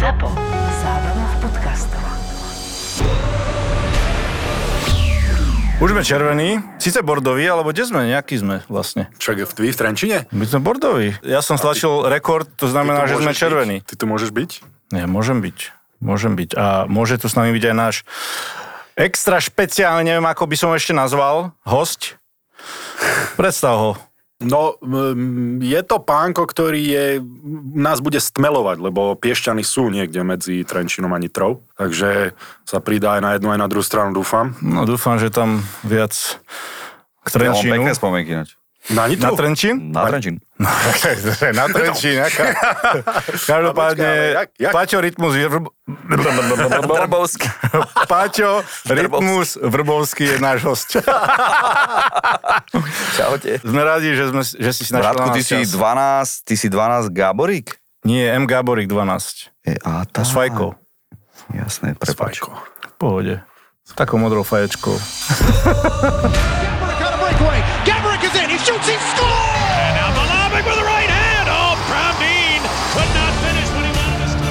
ZAPO. Zábrná v podcastov. Už sme červení, síce bordoví, alebo kde sme, nejaký sme vlastne. Však v, v Trenčine? My sme bordoví. Ja som stlačil rekord, to znamená, že Ty sme červení. Byť? Ty tu môžeš byť? Nie, môžem byť. Môžem byť. A môže tu s nami byť aj náš extra špeciálny, neviem ako by som ešte nazval, host. Predstav ho. No, je to pánko, ktorý je, nás bude stmelovať, lebo Piešťany sú niekde medzi Trenčinom a Nitrou, takže sa pridá aj na jednu, aj na druhú stranu, dúfam. No dúfam, že tam viac k Ja mám Trenčínu. pekné spomienky ináč. Na Na Nitru? Trenčín? Na Trenčín. Na Trenčín, aká. Každopádne, Paťo Rytmus je... Vrb... Drbovský. Paťo Rytmus Vrbovský je náš host. Čaute. Sme radi, že, sme, že si si našiel Bratku, na ty si čas. 12, ty si 12 Gaborík? Nie, M. Gáborík 12. Je, a tá. S fajkou. Jasné, prepač. Spajko. V pohode. S takou modrou faječkou. He. He scores. And now Malavik with the right hand. Oh, Pravdeen could not finish when he wanted to.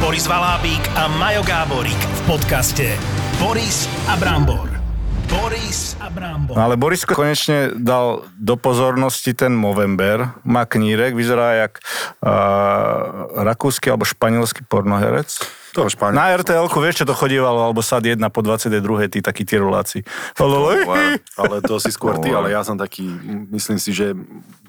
Boris Valábík a Majo Gáborík v podcaste Boris a Brambor. Boris a Brambor. No ale Borisko konečne dal do pozornosti ten Movember. Má knírek, vyzerá jak uh, rakúsky alebo španielský pornoherec. To Španiel. Na RTL-ku vieš, čo to chodívalo, alebo sad 1 po 22, tí takí tí ruláci. Lololej. Ale to si skôr ty, No, ale ja som taký, myslím si, že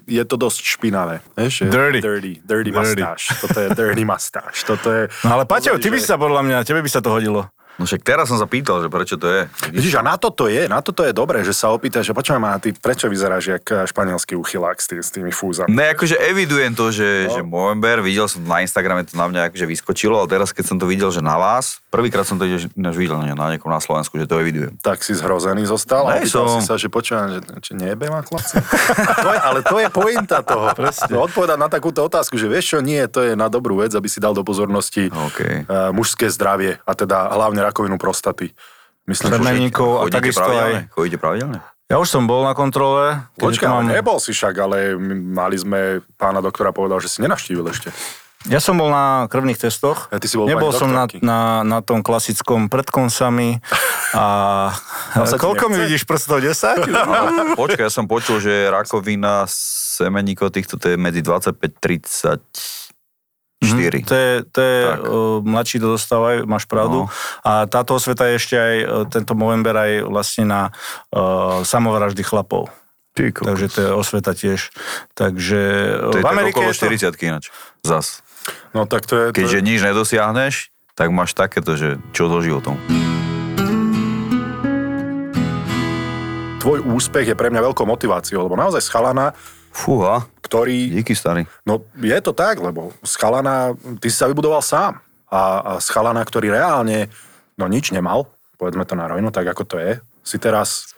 je to dosť špinavé. Vieš, Dirty. Dirty, dirty, Dirty. mustache. Toto je dirty mustache. Toto je... No ale Paťo, ty by sa podľa mňa, tebe by sa to hodilo. No však teraz som sa pýtal, že prečo to je. Vidíš, a na toto je, na toto je dobré, že sa opýta, že počúvaj ma, ty prečo vyzeráš jak eh, španielský uchylák s, tý, s tými fúzami? Ne, akože evidujem to, že, no. že Movember, videl som to na Instagrame, to na mňa akože vyskočilo, ale teraz keď som to videl, že na vás, prvýkrát som to ináč videl nie, na niekom na Slovensku, že to evidujem. tak si zhrozený zostal a Nej opýtal som. si sa, že počúvam, že či nejebe ma chlapci. to je, ale to je pointa toho. Presne. Odpovedať na takúto otázku, že vieš čo, nie, to je na dobrú vec, aby si dal do pozornosti OK. uh, mužské zdravie a teda hlavne rakovinu prostaty. Myslím, že Premeníkov a Chodíte takisto pravidelne? aj... Chodíte pravidelne? Ja už som bol na kontrole. Počkaj, mám... nebol si však, ale mali sme pána doktora povedal, že si nenavštívil ešte. Ja som bol na krvných testoch. A ty si bol Nebol som na, doktorky. na, na tom klasickom pred koncami. A sa ti koľko mi vidíš prstov? 10? No, počkaj, ja som počul, že rakovina semeníkov týchto, to je medzi 25-34. Mhm, To je, to je Tak. uh, mladší to dostávajú, máš pravdu. No. A táto osveta je ešte aj, uh, tento Movember aj vlastne na uh, samovraždy chlapov. Ty kokos. Takže to je osveta tiež. Takže To je v Amerike okolo je to... 40 ináč. Zas. No tak to je... To Keďže je... nič nedosiahneš, tak máš takéto, že čo so životom. Tvoj úspech je pre mňa veľkou motiváciou, lebo naozaj z chalana, Fúha, ktorý... díky starý. No je to tak, lebo z chalana, ty si sa vybudoval sám. A, a z chalana, ktorý reálne, no nič nemal, povedzme to na rovinu, tak ako to je, si teraz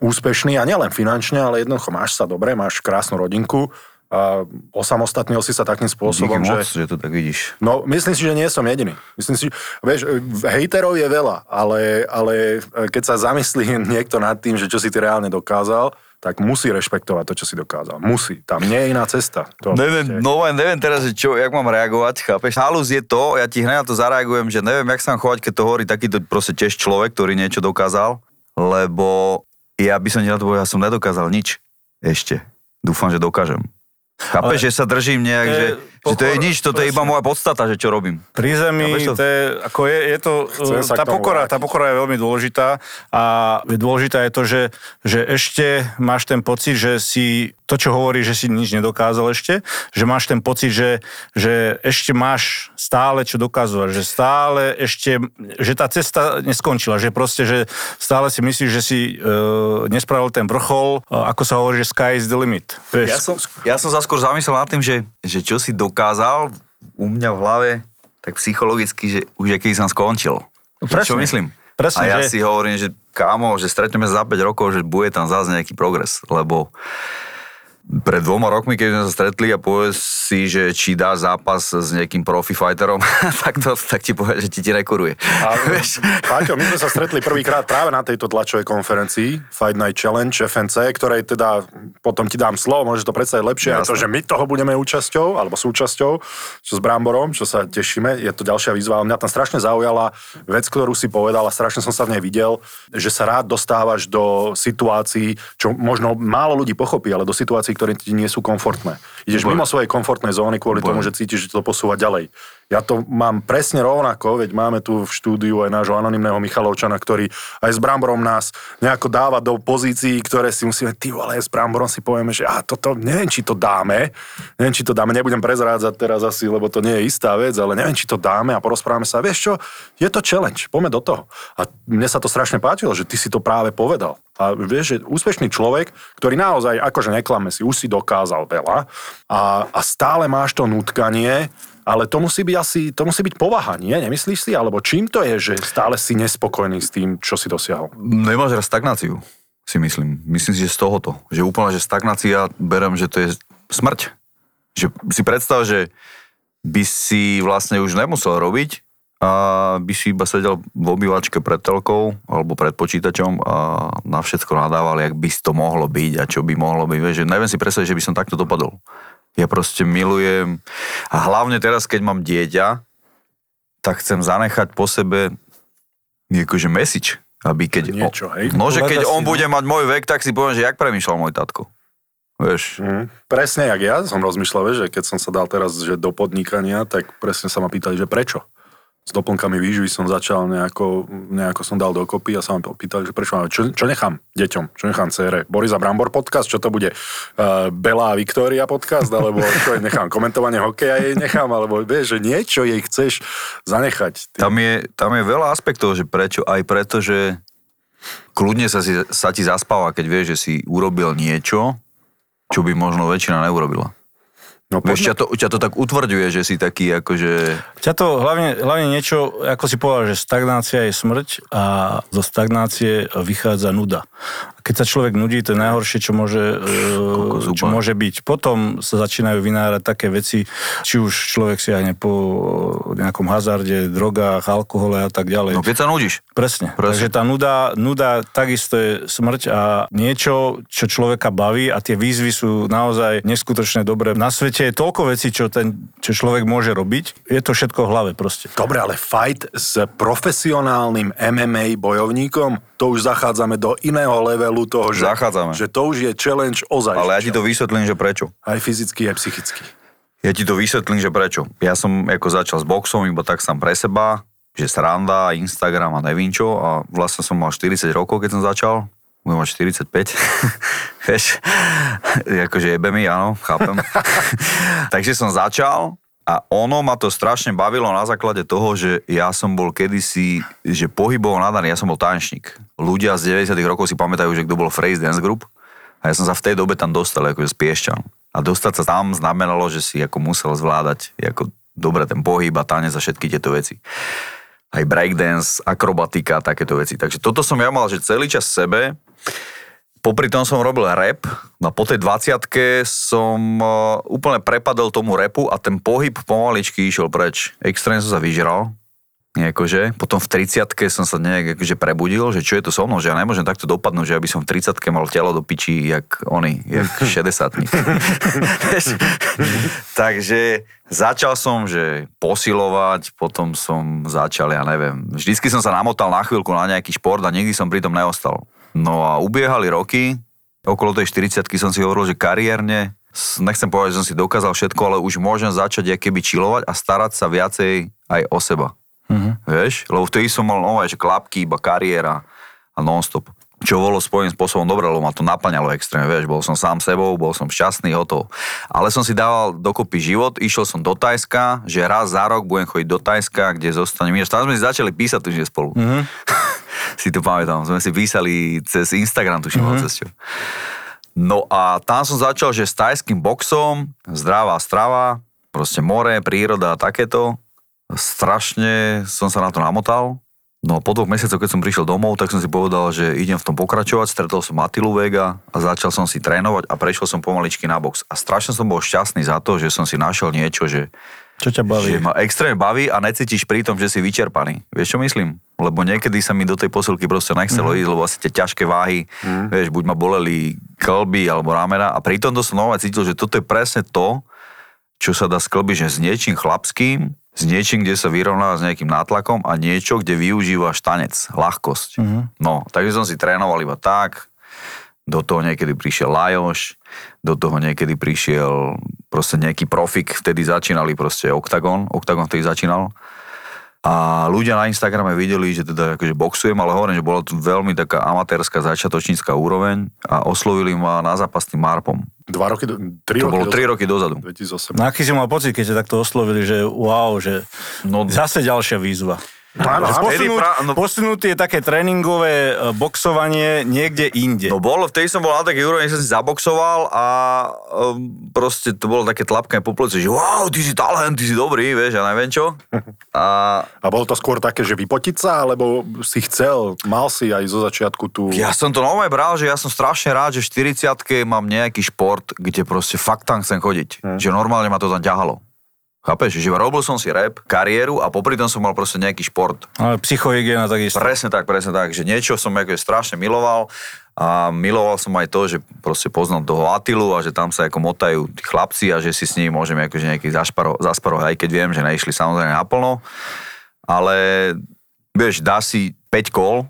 úspešný a nielen finančne, ale jednoducho máš sa dobre, máš krásnu rodinku a osamostatnil si sa takým Díky spôsobom, moc, že... že to tak vidíš. No, myslím si, že nie som jediný. Myslím si, vieš, hejterov je veľa, ale, ale keď sa zamyslí niekto nad tým, že čo si ty reálne dokázal, tak musí rešpektovať to, čo si dokázal. Musí. Tam nie je iná cesta. To, Neviem, no neviem teraz, že čo, jak mám reagovať, chápeš? Halus je to, ja ti hneď na to zareagujem, že neviem, jak sa mám chovať, keď to hovorí takýto proste tiež človek, ktorý niečo dokázal, lebo ja by som ti na to povedal, ja som nedokázal nič ešte. Dúfam, že dokážem. Chápeš, Ale- že sa držím nejak, To je že, že to je nič, toto je iba moja podstata, že čo robím. Pri zemi, Chápeš to? to je, ako je, je to, sa tá pokora, vrátiť. tá pokora je veľmi dôležitá a je dôležitá je to, že, že ešte máš ten pocit, že si to, čo hovorí, že si nič nedokázal ešte, že máš ten pocit, že, že ešte máš stále čo dokazovať, že stále ešte, že tá cesta neskončila, že proste, že stále si myslíš, že si e, nespravil ten vrchol, e, ako sa hovorí, že sky is the limit. Vieš, Ja som, ja som sa skôr zamyslel nad tým, že, že čo si dokázal u mňa v hlave, tak psychologicky, že už aký som skončil. Presne. Čo myslím? Presne, a ja že- si hovorím, že kámo, že stretneme za 5 rokov, že bude tam zase nejaký progres, lebo Pred dvoma rokmi, keď sme sa stretli a povie si, že či dá zápas s nejakým profi fighterom, tak, to, tak ti povie, že ti ti nekuruje. A, Paťo, my sme sa stretli prvýkrát práve na tejto tlačovej konferencii Fight Night Challenge FNC, ktorej teda potom ti dám slovo, môžeš to predstaviť lepšie, aj to, že my toho budeme účasťou, alebo súčasťou, čo s Bramborom, čo sa tešíme, je to ďalšia výzva. Mňa tam strašne zaujala vec, ktorú si povedal a strašne som sa v nej videl, že sa rád dostávaš do situácií, čo možno málo ľudí pochopí, ale do situácií, ktoré ti nie sú komfortné. Ideš mimo svojej komfortnej zóny kvôli tomu, Úplne. že cítiš, že to posúva ďalej. Ja to mám presne rovnako, veď máme tu v štúdiu aj nášho anonimného Michalovčana, ktorý aj s Bramborom nás nejako dáva do pozícií, ktoré si musíme, ty vole, s Bramborom si povieme, že a toto, neviem, či to dáme, neviem, či to dáme, nebudem prezrádzať teraz asi, lebo to nie je istá vec, ale neviem, či to dáme a porozprávame sa, vieš čo, je to challenge, poďme do toho. A mne sa to strašne páčilo, že ty si to práve povedal. A vieš, že úspešný človek, ktorý naozaj, akože neklame si, už si dokázal veľa a, a stále máš to nutkanie, ale to musí byť asi, to musí byť povaha, nie? Nemyslíš si? Alebo čím to je, že stále si nespokojný s tým, čo si dosiahol? Nemáš raz stagnáciu, si myslím. Myslím si, že z tohoto. Že úplne, že stagnácia, berem, že to je smrť. Že si predstav, že by si vlastne už nemusel robiť a by si iba sedel v obývačke pred telkou alebo pred počítačom a na všetko nadával, jak by to mohlo byť a čo by mohlo byť. Vieš, že neviem si predstaviť, že by som takto dopadol. Ja proste milujem a hlavne teraz, keď mám dieťa, tak chcem zanechať po sebe akože message, aby keď... Niečo, hej? No, že keď on no. bude mať môj vek, tak si poviem, že jak premýšľal môj tatko. Vieš, Mm, presne, jak ja som rozmýšľal, vieš, že keď som sa dal teraz že do podnikania, tak presne sa ma pýtali, že prečo. S doplnkami výživy som začal nejako, nejako som dal dokopy a sa ma pýtali, že prečo, čo, čo nechám deťom, čo nechám cére. Boris a Brambor podcast, čo to bude? Uh, Bela a Viktória podcast, alebo čo jej nechám, komentovanie hokeja jej nechám, alebo vieš, že niečo jej chceš zanechať. Ty. tam je, tam je veľa aspektov, že prečo, aj preto, že kľudne sa, si, sa ti zaspáva, keď vieš, že si urobil niečo, čo by možno väčšina neurobila. No, poďme- ťa to, ťa to tak utvrďuje, že si taký akože... Ťa to hlavne, hlavne niečo, ako si povedal, že stagnácia je smrť a zo stagnácie vychádza nuda. A keď sa človek nudí, to je najhoršie, čo môže, Kokos, e, čo môže byť. Potom sa začínajú vynárať také veci, či už človek siahne po nejakom hazarde, drogách, alkohole a tak ďalej. No keď sa nudíš. Presne. Presne. Takže tá nuda, nuda takisto je smrť a niečo, čo človeka baví a tie výzvy sú naozaj neskutočne dobré. Na svete je toľko vecí, čo, ten, čo človek môže robiť. Je to všetko v hlave proste. Dobre, ale fight s profesionálnym MMA bojovníkom, to už zachádzame do iného levelu toho, že, Zachádzame. že to už je challenge ozaj. Ale ja ti to vysvetlím, že prečo. Aj fyzicky, aj psychicky. Ja ti to vysvetlím, že prečo. Ja som ako začal s boxom iba tak sám pre seba, že sranda, Instagram a nevím čo a vlastne som mal 40 rokov, keď som začal. Budem mať 45. Vieš, akože jebe mi, áno, chápem. Takže som začal a ono ma to strašne bavilo na základe toho, že ja som bol kedysi, že pohybovo nadaný, ja som bol tančník. Ľudia z 90 rokov si pamätajú, že kto bol Phrase Dance Group a ja som sa v tej dobe tam dostal akože z Piešťan. A dostať sa tam znamenalo, že si ako musel zvládať ako dobre ten pohyb a tanec a všetky tieto veci. Aj breakdance, akrobatika, takéto veci. Takže toto som ja mal, že celý čas sebe. Popri tom som robil rap, no po tej 20 som uh, úplne prepadol tomu repu a ten pohyb pomaličky išiel preč. Extrémne som sa vyžral, akože. Potom v 30 som sa nejak akože prebudil, že čo je to so mnou, že ja nemôžem takto dopadnúť, že aby som v 30 mal telo do piči, jak oni, jak 60 Takže začal som, že posilovať, potom som začal, ja neviem, vždycky som sa namotal na chvíľku na nejaký šport a nikdy som pritom neostal. No a ubiehali roky, okolo tej 40 som si hovoril, že kariérne, nechcem povedať, že som si dokázal všetko, ale už môžem začať keby čilovať a starať sa viacej aj o seba. Mm-hmm. Vieš? Lebo vtedy som mal nové, že klapky, iba kariéra a non-stop. Čo bolo svojím spôsobom dobré, lebo ma to naplňalo extrémne, vieš, bol som sám sebou, bol som šťastný, hotov. Ale som si dával dokopy život, išiel som do Tajska, že raz za rok budem chodiť do Tajska, kde zostanem. Ináč Tam sme si začali písať tužne spolu. Mm-hmm. si to pamätám, sme si písali cez Instagram, tuším, mm-hmm. cez čo. No a tam som začal, že s tajským boxom, zdravá strava, proste more, príroda a takéto. Strašne som sa na to namotal. No po dvoch mesiacoch, keď som prišiel domov, tak som si povedal, že idem v tom pokračovať. Stretol som Matilu Vega a začal som si trénovať a prešiel som pomaličky na box. A strašne som bol šťastný za to, že som si našiel niečo, že, Čo ťa baví? že ma extrémne baví a necítiš pri tom, že si vyčerpaný. Vieš, čo myslím? Lebo niekedy sa mi do tej posilky proste nechcelo ísť, lebo asi tie ťažké váhy, vieš, buď ma boleli kolby alebo ramena a pri tomto som nové cítil, že toto je presne to, čo sa dá sklbiť, že s niečím chlapským, s niečím, kde sa vyrovnáva s nejakým nátlakom a niečo, kde využívaš tanec, ľahkosť. No, takže som si trénoval iba tak, do toho niekedy prišiel Lajoš, do toho niekedy prišiel proste nejaký profik, vtedy začínali proste Octagon, Octagon vtedy začínal. A ľudia na Instagrame videli, že teda akože boxujem, ale hovorím, že bola tu veľmi taká amatérska začiatočnícka úroveň a oslovili ma na zápas tým Marpom. Dva roky, do- tri To roky bolo 3 dozadu. roky dozadu. 2008. No aký si mal pocit, keď ťa takto oslovili, že wow, že No, zase ďalšia výzva. Áno, Že áno. vtedy Posunúť, pra- no- posunúť tie také tréningové e, boxovanie niekde inde. No bolo, vtedy som bol na takej úrovni, že som si zaboxoval a um, proste to bolo také tlapkanie po pleci, že wow, ty si talent, ty si dobrý, vieš, ja neviem čo. A A bolo to skôr také, že vypotiť sa, alebo si chcel, mal si aj zo začiatku tú... ja som to nové bral, že ja som strašne rád, že v 40 mám nejaký šport, kde proste fakt tam chcem chodiť. Že normálne ma to tam ťahalo. Chápeš? Že robil som si rap, kariéru a popri tom som mal proste nejaký šport. Ale psychohygiena takisto. Presne tak, presne tak, že niečo som ako strašne miloval a miloval som aj to, že proste poznám toho Atilu a že tam sa ako motajú tí chlapci a že si s nimi môžeme akože nejaký zašparo, zasparo, aj keď viem, že neišli samozrejme naplno, ale vieš, dá si 5 kol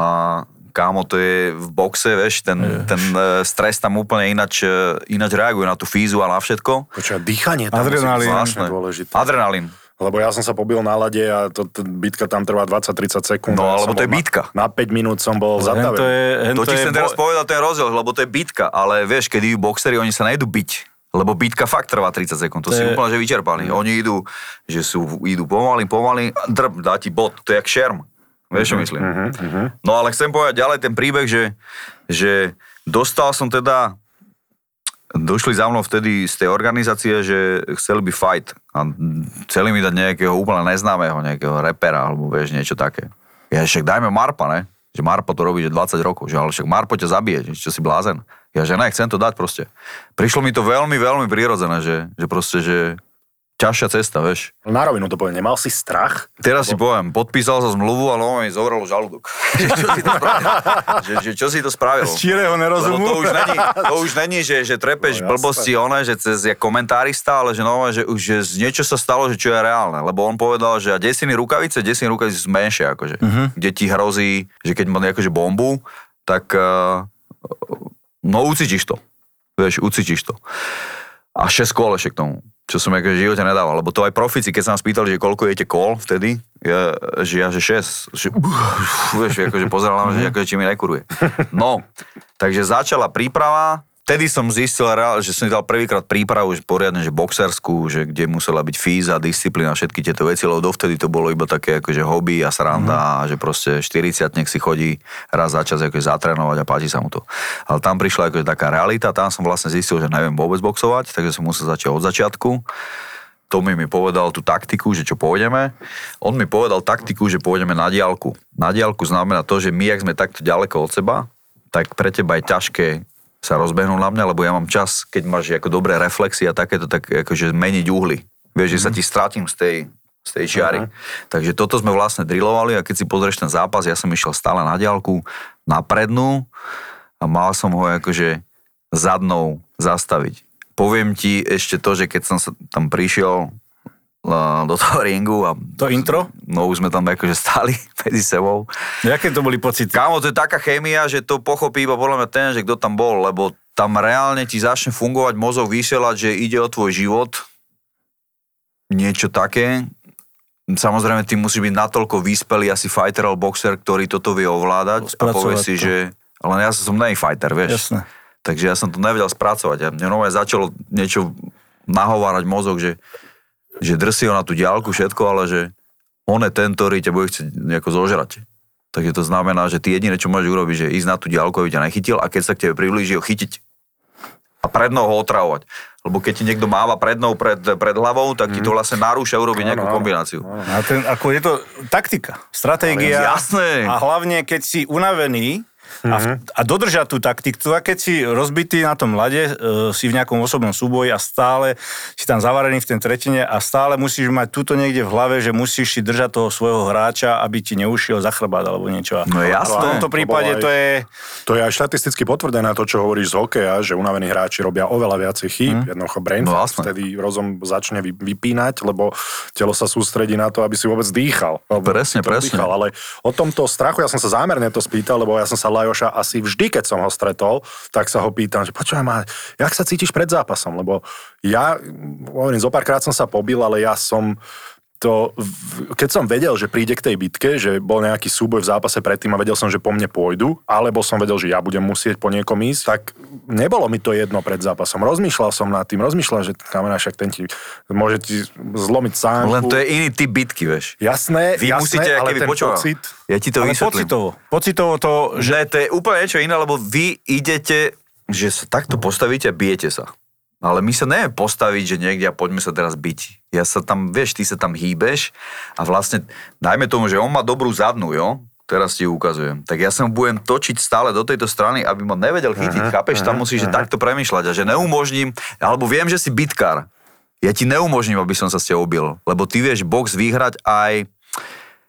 a kámo, to je v boxe, vieš, ten, ten e, stres tam úplne inač, e, inač reaguje na tú fízu a na všetko. Počúva, dýchanie tam Adrenalín. musí byť dôležité. Adrenalín. Lebo ja som sa pobil na lade a to, to bitka tam trvá 20-30 sekúnd. No, alebo to je bitka. Na, na 5 minút som bol Hen to zatavený. je, To to ti je chcem teraz povedať, to je rozdiel, lebo to je bitka, ale vieš, keď idú boxery, oni sa nejdu byť. Lebo bitka fakt trvá 30 sekúnd, to, To si je- úplne že vyčerpaní. Oni idú, že sú, idú pomaly, pomaly, drb, dá ti bod, to je jak šerm. Vieš, čo myslím? No ale chcem povedať ďalej ten príbeh, že, že dostal som teda, došli za mnou vtedy z tej organizácie, že chceli by fight a chceli mi dať nejakého úplne neznámeho, nejakého repera, alebo vieš, niečo také. Ja však dajme Marpa, ne? Že Marpo to robí, že 20 rokov, že ale však Marpo ťa zabije, čo si blázen. Ja že ne, chcem to dať proste. Prišlo mi to veľmi, veľmi prirodzené, že, že proste, že ťažšia cesta, vieš. Na rovinu to poviem, nemal si strach? Teraz si poviem, podpísal sa zmluvu a no mi zovrelo žalúdok. že, čo si to spravil? že, že, čo si to spravil? Z číreho Lebo nerozumu. to už není, to už není že, že trepeš No, blbosti one, že cez jak komentárista, ale že, no, že už že z niečo sa stalo, že čo je reálne. Lebo on povedal, že a desiny rukavice, desiny rukavice sú menšie, akože. Mhm. Kde ti hrozí, že keď má akože bombu, tak uh, no ucítiš to. Vieš, ucítiš to. A 6 kôl ešte k tomu čo som akože v živote nedával, lebo to aj profici, keď sa nás pýtali, že koľko jete kol vtedy, ja, že ja, že 6, že, vieš, akože pozeral na že akože či mi nekuruje. No, takže začala príprava, vtedy som zistil, že som dal prvýkrát prípravu, že poriadne, že boxerskú, že kde musela byť fíza, disciplína, všetky tieto veci, lebo dovtedy to bolo iba také akože hobby a sranda Mhm. a že proste 40 si chodí raz za čas akože zatrénovať a páči sa mu to. Ale tam prišla akože taká realita, tam som vlastne zistil, že neviem vôbec boxovať, takže som musel začať od začiatku. Tomi mi povedal tú taktiku, že čo pôjdeme. On mi povedal taktiku, že pôjdeme na diálku. Na diálku znamená to, že my, ak sme takto ďaleko od seba, tak pre teba je ťažké sa rozbehnúť na mňa, lebo ja mám čas, keď máš ako dobré reflexy a takéto, tak akože meniť uhly. Vieš, že sa ti stratím z tej, z tej čiary. Takže toto sme vlastne drillovali a keď si pozrieš ten zápas, ja som išiel stále na diálku, na prednú a mal som ho akože zadnou zastaviť. Poviem ti ešte to, že keď som sa tam prišiel do toho ringu a To intro? no už sme tam akože stáli medzi sebou. Jaké to boli pocity? Kámo, to je taká chémia, že to pochopí iba podľa mňa ten, že kto tam bol, lebo tam reálne ti začne fungovať mozog vysielať, že ide o tvoj život, niečo také. Samozrejme, ty musíš byť natoľko vyspelý asi fighter alebo boxer, ktorý toto vie ovládať a povie si, to. že... Ale ja som nej fighter, vieš. Jasné. Takže ja som to nevedel spracovať. A mne nové začalo niečo nahovárať mozog, že, že drsí ho na tú diálku všetko, ale že on je ten, ktorý ťa bude chcieť nejako zožrať. Takže to znamená, že ty jediné, čo môžeš urobiť, že ísť na tú diálku, aby ťa nechytil a keď sa k tebe priblíži, ho chytiť. a prednou ho otravovať. Lebo keď ti niekto máva prednou pred, pred hlavou, tak ti to vlastne narúša urobí nejakú kombináciu. A ten, ako je to taktika, stratégia. Ale jasné. A hlavne, keď si unavený a, v, a dodržať tú taktiku, a keď si rozbitý na tom ľade, e, si v nejakom osobnom súboji a stále si tam zavarený v tej tretine a stále musíš mať túto niekde v hlave, že musíš si držať toho svojho hráča, aby ti neušiel za chrbát alebo niečo. No v jasné. tomto prípade To bolo to aj- je... To je aj štatisticky potvrdené to, čo hovoríš z hokeja, že unavení hráči robia oveľa viacej chýb. Mm. Jednoducho brain No, vtedy rozum začne vy- vypínať, lebo telo sa sústredí na to, aby si vôbec dýchal. Presne, presne. Dýchal. Ale o tomto strachu, ja som sa zámerne to spýtal, lebo ja som sa Lajoša asi vždy, keď som ho stretol, tak sa ho pýtam, že počúvaj ma, jak sa cítiš pred zápasom? Lebo ja, hovorím, zo párkrát som sa pobil, ale ja som to, keď som vedel, že príde k tej bitke, že bol nejaký súboj v zápase predtým a vedel som, že po mne pôjdu, alebo som vedel, že ja budem musieť po niekom ísť, tak nebolo mi to jedno pred zápasom. Rozmýšľal som nad tým, rozmýšľal, že kamarát, však ten ti môže ti zlomiť sánku. Len to je iný typ bitky, vieš. Jasné, Vy jasné, musíte, ale ten počúval. pocit... Ja ti to Ale vysvetlím. pocitovo. Pocitovo to, že Že to je úplne niečo iné, lebo vy idete, že sa takto postavíte a bijete sa. Ale my sa nevieme postaviť, že niekde a poďme sa teraz byť. Ja sa tam, vieš, ty sa tam hýbeš a vlastne, dajme tomu, že on má dobrú zadnú, jo? Teraz ti ju ukazujem. Tak ja sa mu budem točiť stále do tejto strany, aby ma nevedel chytiť. Chápeš? Tam musíš že takto premyšľať a že neumožním, alebo viem, že si bitkár. Ja ti neumožním, aby som sa s tebou bil. Lebo ty vieš box vyhrať aj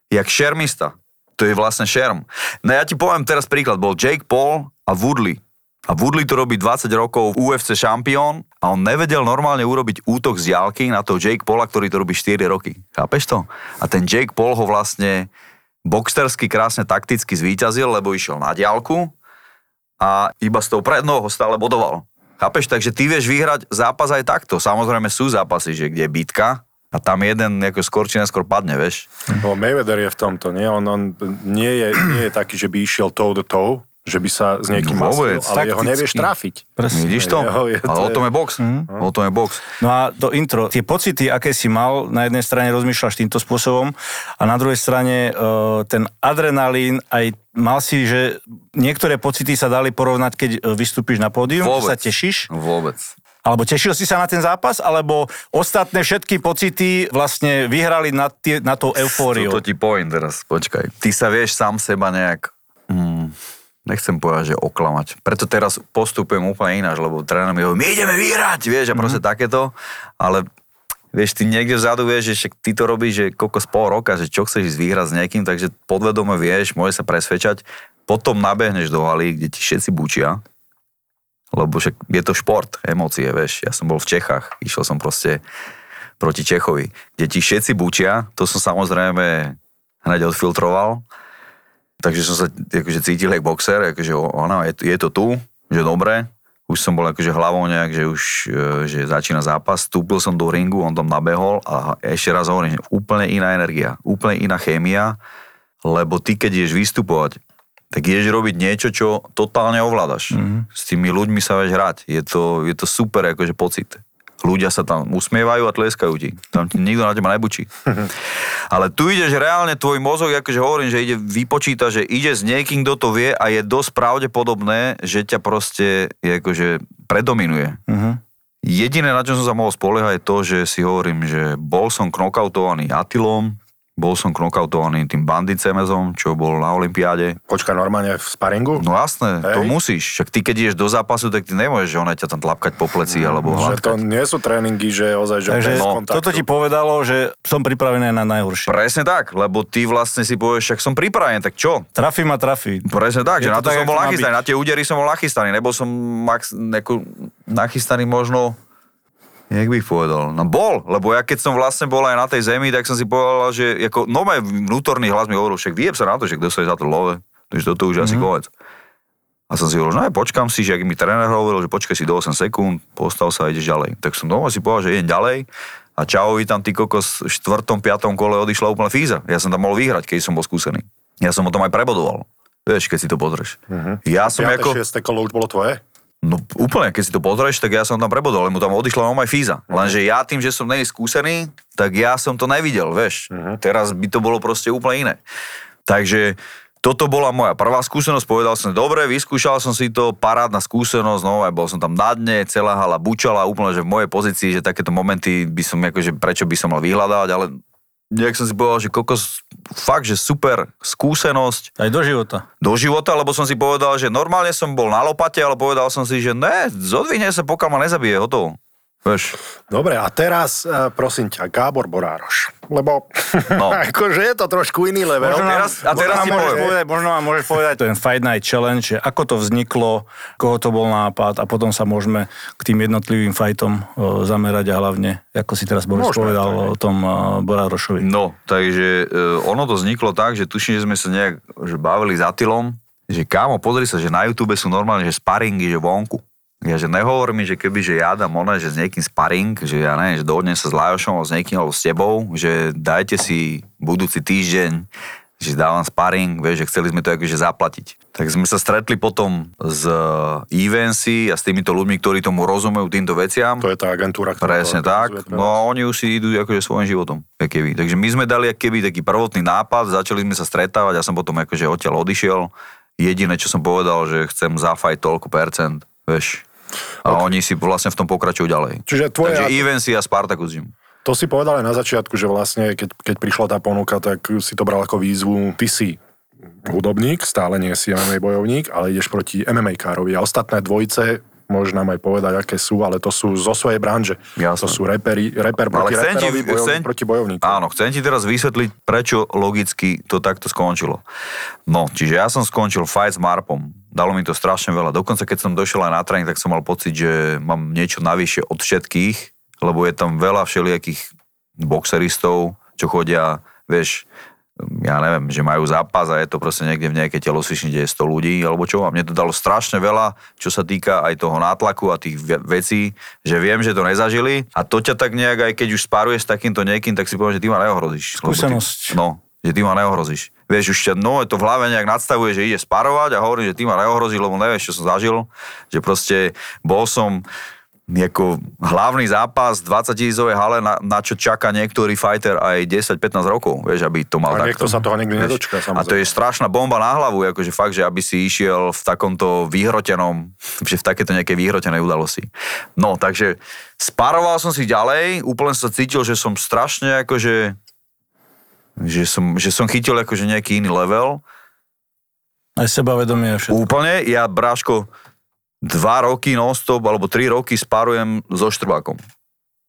jak šermista. To je vlastne šerm. No ja ti poviem teraz príklad. Bol Jake Paul a Woodley. A Woodley to robí 20 rokov UFC šampión a on nevedel normálne urobiť útok z diálky na toho Jake Paula, ktorý to robí 4 roky. Chápeš to? A ten Jake Paul ho vlastne boxersky krásne takticky zvíťazil, lebo išiel na diálku a iba s tou prednou ho stále bodoval. Chápeš? Takže ty vieš vyhrať zápas aj takto. Samozrejme sú zápasy, že kde je bitka a tam jeden ako skôr či neskôr padne, vieš. No, Mayweather je v tomto, nie? On, on nie, je, nie je taký, že by išiel toe to toe, že by sa s niekým No masil, vôbec, ale jeho takticky. nevieš trafiť. Presne. Vidíš to? Jeho je- Ale to o tom je- box. O tom je box. No a to intro, tie pocity, aké si mal, na jednej strane rozmýšľaš týmto spôsobom a na druhej strane e, ten adrenalín, aj mal si, že niektoré pocity sa dali porovnať, keď e, vystúpiš na pódium, Vôbec. sa tešíš, Vôbec. alebo tešil si sa na ten zápas, alebo ostatné všetky pocity vlastne vyhrali nad, tie, nad tou eufóriou. To, to ti poviem teraz, počkaj. Ty sa vieš sám seba nejak, mm, nechcem povedať, že oklamať. Preto teraz postupujem úplne ináč, lebo tréner mi hovorí, my ideme vyhrať, vieš, a proste Mhm. takéto, ale vieš, ty niekde vzadu vieš, že však ty to robíš, že koľko z pol roka, že čo chceš ísť vyhrať s niekým, takže podvedome vieš, môže sa presvedčať, potom nabehneš do haly, kde ti všetci bučia, lebo však je to šport, emócie, vieš. Ja som bol v Čechách, išiel som proste proti Čechovi, kde ti všetci bučia, to som samozrejme hneď odfiltroval, takže som sa akože cítil jak boxer, akože ono, je, je to tu, že dobre, už som bol akože hlavou nejak, že už e, že začína zápas, vstúpil som do ringu, on tam nabehol a ešte raz hovorím, úplne iná energia, úplne iná chémia, lebo ty keď ideš vystupovať, tak ideš robiť niečo, čo totálne ovládaš. Mm-hmm. S tými ľuďmi sa vieš hrať. Je to, je to super akože pocit. Ľudia sa tam usmievajú a tleskajú ti. Tam ti nikto na teba nebučí. Ale tu ideš reálne, tvoj mozog, akože hovorím, že ide vypočíta, že ide s niekým, kto to vie a je dosť pravdepodobné, že ťa proste je akože predominuje. Mhm. Jediné, na čo som sa mohol spoliehať, je to, že si hovorím, že bol som knockoutovaný Atilom, bol som knockoutovaný tým Bandit Cemezom, čo bol na Olympiáde. Počka normálne v sparingu? No jasné, Hej. to musíš. Však ty, keď ideš do zápasu, tak ty nemôžeš, že ona ťa tam tlapkať po pleci alebo že to hladkať. nie sú tréningy, že ozaj, že Takže no, toto ti povedalo, že som pripravený na najhoršie. Presne tak, lebo ty vlastne si povieš, však som pripravený, tak čo? Trafí ma trafí. Presne tak, Je že na to to tak, som bol nachystaný, na tie údery som bol nachystaný, nebol som max, neko, nachystaný možno, jak bych povedal, no bol, lebo ja keď som vlastne bol aj na tej zemi, tak som si povedal, že ako, no môj vnútorný hlas mi hovoril, však vyjeb sa na to, že kto sa je za to love, že toto už asi Mhm. konec. A som si hovoril, že no aj počkam si, že ak mi tréner hovoril, že počkaj si do 8 sekúnd, postal sa a ideš ďalej. Tak som doma si povedal, že idem ďalej a Čauovi tam ty kokos v štvrtom, piatom kole odišla úplne fíza. Ja som tam mohol vyhrať, keď som bol skúsený. Ja som o tom aj prebodoval. Vieš, keď si to pozrieš. Ja som 5. ako... 6. kolo už bolo tvoje? No úplne, keď si to pozrieš, tak ja som tam prebodol, lebo tam odišla aj fíza. Lenže ja tým, že som nej skúsený, tak ja som to nevidel, vieš. Teraz by to bolo proste úplne iné. Takže toto bola moja prvá skúsenosť, povedal som, dobre, vyskúšal som si to, parádna skúsenosť, no aj bol som tam na dne, celá hala bučala, úplne, že v mojej pozícii, že takéto momenty by som, akože prečo by som mal vyhľadávať, ale nejak som si povedal, že kokos, fakt, že super skúsenosť Aj do života. do života, lebo som si povedal, že normálne som bol na lopate, ale povedal som si, že ne, zodvihne sa, pokiaľ ma nezabije, hotovo. Vieš, Dobre, a teraz, eh, prosím ťa, Gábor Borároš. Lebo No. akože je to trošku iný level. Možno nám, teraz- a teraz možno môžeš poviem. povedať, možno nám môžeš povedať ten Fight Night Challenge, že ako to vzniklo, koho to bol nápad a potom sa môžeme k tým jednotlivým fightom o, zamerať a hlavne, ako si teraz Boris Môžeme, povedal to o tom o, Borárošovi. No, takže e, ono to vzniklo tak, že tuším, že sme sa nejak že bavili s Atilom, že kámo, pozri sa, že na YouTube sú normálne, že sparingy, že vonku. Ja, že nehovor mi, že keby, že ja dám one, že s niekým sparing, že ja neviem, že dohodnem sa s Lajošom, alebo s niekým, alebo s tebou, že dajte si budúci týždeň, že dávam sparing, vieš, že chceli sme to akože zaplatiť. Tak sme sa stretli potom s Evency a s týmito ľuďmi, ktorí tomu rozumejú týmto veciam. To je tá agentúra, ktorá Presne to tak. pre No a oni už si idú akože svojím životom. Keby. Takže my sme dali keby taký prvotný nápad, začali sme sa stretávať, ja som potom akože odtiaľ odišiel. Jediné, čo som povedal, že chcem zafajť toľko percent, vieš. A okay. oni si vlastne v tom pokračujú ďalej. Čiže tvoje- Takže Evency a Spartacus Gym. To si povedal aj na začiatku, že vlastne keď, keď prišla tá ponuka, tak si to bral ako výzvu. Ty si hudobník, stále nie si MMA bojovník, ale ideš proti MMA károvi. A ostatné dvojice, môžeš nám aj povedať, aké sú, ale to sú zo svojej branže. Jasné. To sú reperi, reper Ale proti chcem ti, reperovi, bojovník chcem, proti bojovníku. Áno, chcem ti teraz vysvetliť, prečo logicky to takto skončilo. No, čiže ja som skončil fight s Marpom. Dalo mi to strašne veľa. Dokonca keď som došiel aj na tréning, tak som mal pocit, že mám niečo navyše od všetkých, lebo je tam veľa všelijakých boxeristov, čo chodia, vieš, ja neviem, že majú zápas a je to proste niekde v nejakej telosvični, kde je 100 ľudí, alebo čo. A mne to dalo strašne veľa, čo sa týka aj toho nátlaku a tých ve- vecí, že viem, že to nezažili. A to ťa tak nejak, aj keď už spáruješ s takýmto niekým, tak si poviem, že ty ma neohrozíš. Skúsenosť. Ty, no, že ty ma neohrozíš. Vieš, už ťa, no, to v hlave nejak nadstavuje, že ide sparovať a hovorí, že ty ma neohrozíš, lebo nevieš, čo som zažil. Že proste bol som ako hlavný zápas 20 tisícovej hale, na, na čo čaká niektorý fighter aj 10-15 rokov, vieš, aby to mal A niekto takto. sa toho nikdy nedočká, A to je strašná bomba na hlavu, akože fakt, že aby si išiel v takomto vyhrotenom, že v takéto nejakej vyhrotenej udalosti. No, takže sparoval som si ďalej, úplne sa cítil, že som strašne akože že som, že som chytil akože nejaký iný level. Aj sebavedomie a všetko. Úplne, ja Bráško, dva roky non-stop, alebo tri roky sparujem so Štrbákom.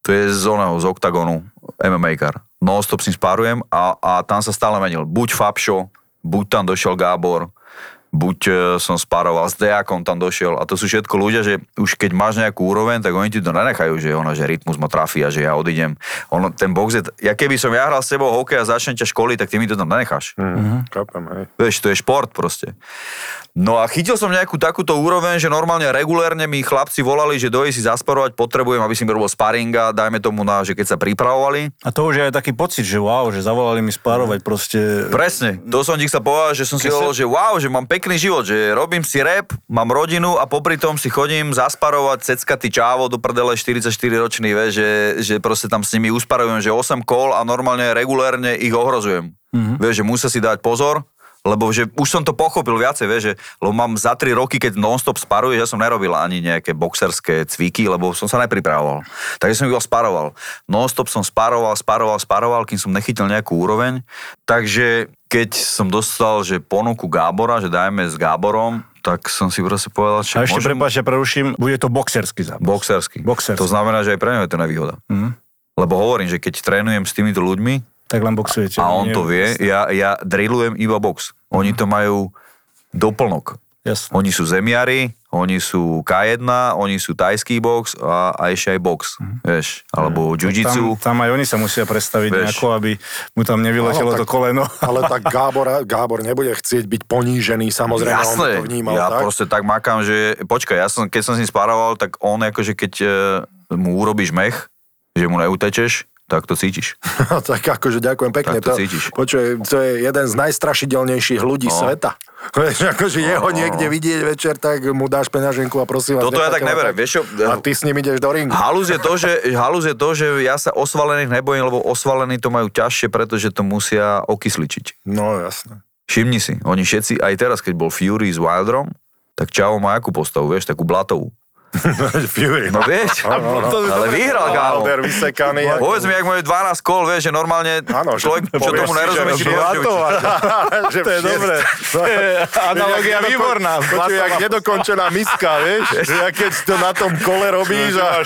To je z oného, z OKTAGONu, MMA kar. Non-stop s ním sparujem a, a tam sa stále menil. Buď Fabšo, buď tam došiel Gábor, buď e, som sparoval s Dejakom, tam došiel a to sú všetko ľudia, že už keď máš nejakú úroveň, tak oni ti to nenechajú, že ono, že rytmus ma trafí a že ja odídem. Ono, ten box je, ja keby som ja hral s tebou hokej a začnem ťa školiť, tak ty mi to tam nenecháš. Mm, Chápem, hej. Vieš, to je šport proste. No a chytil som nejakú takúto úroveň, že normálne regulérne mi chlapci volali, že dojí si zasparovať, potrebujem, aby si mi robil sparinga, dajme tomu na, že keď sa pripravovali. A to už je aj taký pocit, že wow, že zavolali mi spárovať proste. Presne, to som ti chcel povedať, že som si hovoril, že wow, že mám pekný život, že robím si rap, mám rodinu a popri tom si chodím zasparovať ceckatý čávo do prdele 44 ročný, vieš, že, že proste tam s nimi usparujem, že 8 kol a normálne regulérne ich ohrozujem. Mm-hmm. Vieš, že musia si dať pozor, lebo že už som to pochopil viacej, vieš, že, lebo mám za 3 roky, keď non-stop sparuje, ja som nerobil ani nejaké boxerské cviky, lebo som sa nepripravoval. Takže som iba sparoval. Non-stop som sparoval, sparoval, sparoval, kým som nechytil nejakú úroveň. Takže keď som dostal, že ponuku Gábora, že dajme s Gáborom, tak som si proste povedal, že A ešte môžem... prepáč, ja preruším, bude to boxerský zápas. Boxersky. Boxersky. To znamená, že aj pre ňa je to nevýhoda. Mhm. Lebo hovorím, že keď trénujem s týmito ľuďmi, Tak len boxujete. a on Nie- to vie, ja, ja drillujem iba box. Oni to majú doplnok. Jasné. Oni sú zemiari, oni sú K1, oni sú tajský box a, a ešte aj box, vieš, alebo jiu-jitsu. Tam, tam aj oni sa musia predstaviť Vieš. nejako, aby mu tam nevyletelo to koleno. Ale tak Gábor, Gábor nebude chcieť byť ponížený, samozrejme, on Jasné, to vnímal ja tak. proste tak makám, že počkaj, ja som, keď som s ním sparoval, tak on akože keď e, mu urobíš mech, že mu neutečeš, tak to cítiš. tak akože ďakujem pekne. Tak to cítiš. Počuj, to je jeden z najstrašidelnejších ľudí No. sveta. Vieš, akože jeho no. niekde vidieť večer, tak mu dáš peňaženku a prosím vás. Toto ja tak neberiem, vieš čo? A ty s ním ideš do ringu. Halus je, to, že, halus je to, že ja sa osvalených nebojím, lebo osvalení to majú ťažšie, pretože to musia okysličiť. No jasné. Všimni si, oni všetci, aj teraz, keď bol Fury s Wilderom, tak Čavo má akú postavu, vieš, takú blatovú. Fury. No vieš, Áno, áno. ale vyhral, kámo. Wilder vysekaný. ako- Povedz mi, ak majú 12 kol, vieš, že normálne Áno, že človek, čo tomu nerozumie, že že To je dobré. Analogia Jak výborná. Počuj, jak nedokončená miska, vieš? Že jak keď to na tom kole robíš a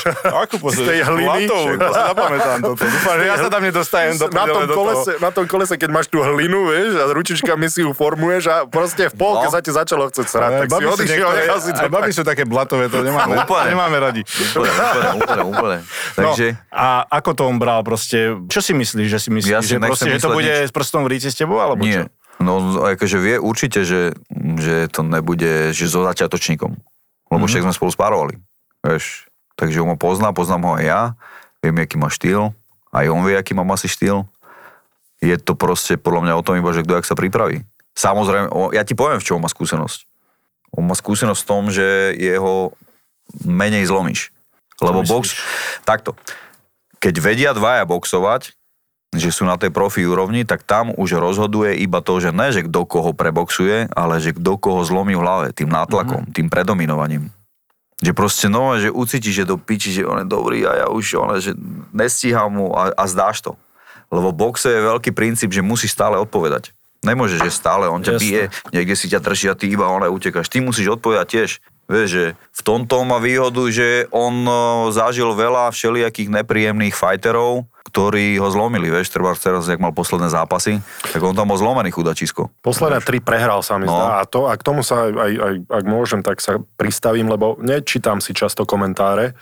z tej hliny. Zapamätám toto. Dúfam, že ja sa tam nedostajem do na tom, kolese, na tom kolese, keď máš tú hlinu, vieš, a ručičkami si ju formuješ a proste v polke No. sa ti začalo chcieť srať, Aj tak si odišiel, nechal si to Aj babi sú také blatové, to nemáme, Úplne. nemáme radi. Úplne, úplne, úplne, úplne. Takže, No, a ako to on bral proste? Čo si myslíš, že si myslíš? Ja si že, proste, že to bude nič. s prstom v ríci s tebou, alebo čo? nie. No, akože vie určite, že, že to nebude, že so začiatočníkom. Lebo však sme spolu spárovali. Vieš, takže on ma pozná, poznám ho aj ja, viem, aký má štýl, aj on vie, aký mám asi štýl. Je to proste podľa mňa o tom iba, že kto jak sa pripraví. Samozrejme, ja ti poviem, v čom má skúsenosť. On má skúsenosť v tom, že jeho menej zlomíš. Lebo myslíš? box, takto, keď vedia dvaja boxovať, že sú na tej profi úrovni, tak tam už rozhoduje iba to, že ne, že kto koho preboxuje, ale že kto koho zlomí v hlave, tým nátlakom, mm-hmm. tým predominovaním. Že proste no, že ucítiš, že do piči, že on je dobrý a ja už, on, že nestíham mu a, a zdáš to. Lebo boxe je veľký princíp, že musíš stále odpovedať. Nemôže, že stále on ťa Jasné. bije, niekde si ťa drží a ty iba on utekáš. Ty musíš odpovedať tiež. Vieš, že v tomto má výhodu, že on o, zažil veľa všelijakých nepríjemných fighterov, ktorí ho zlomili, vieš, treba teraz, jak mal posledné zápasy, tak on tam bol zlomený chudačisko. Posledné tri prehral sa mi No. zdá a, to, a k tomu sa aj, aj, aj, ak môžem, tak sa pristavím, lebo nečítam si často komentáre,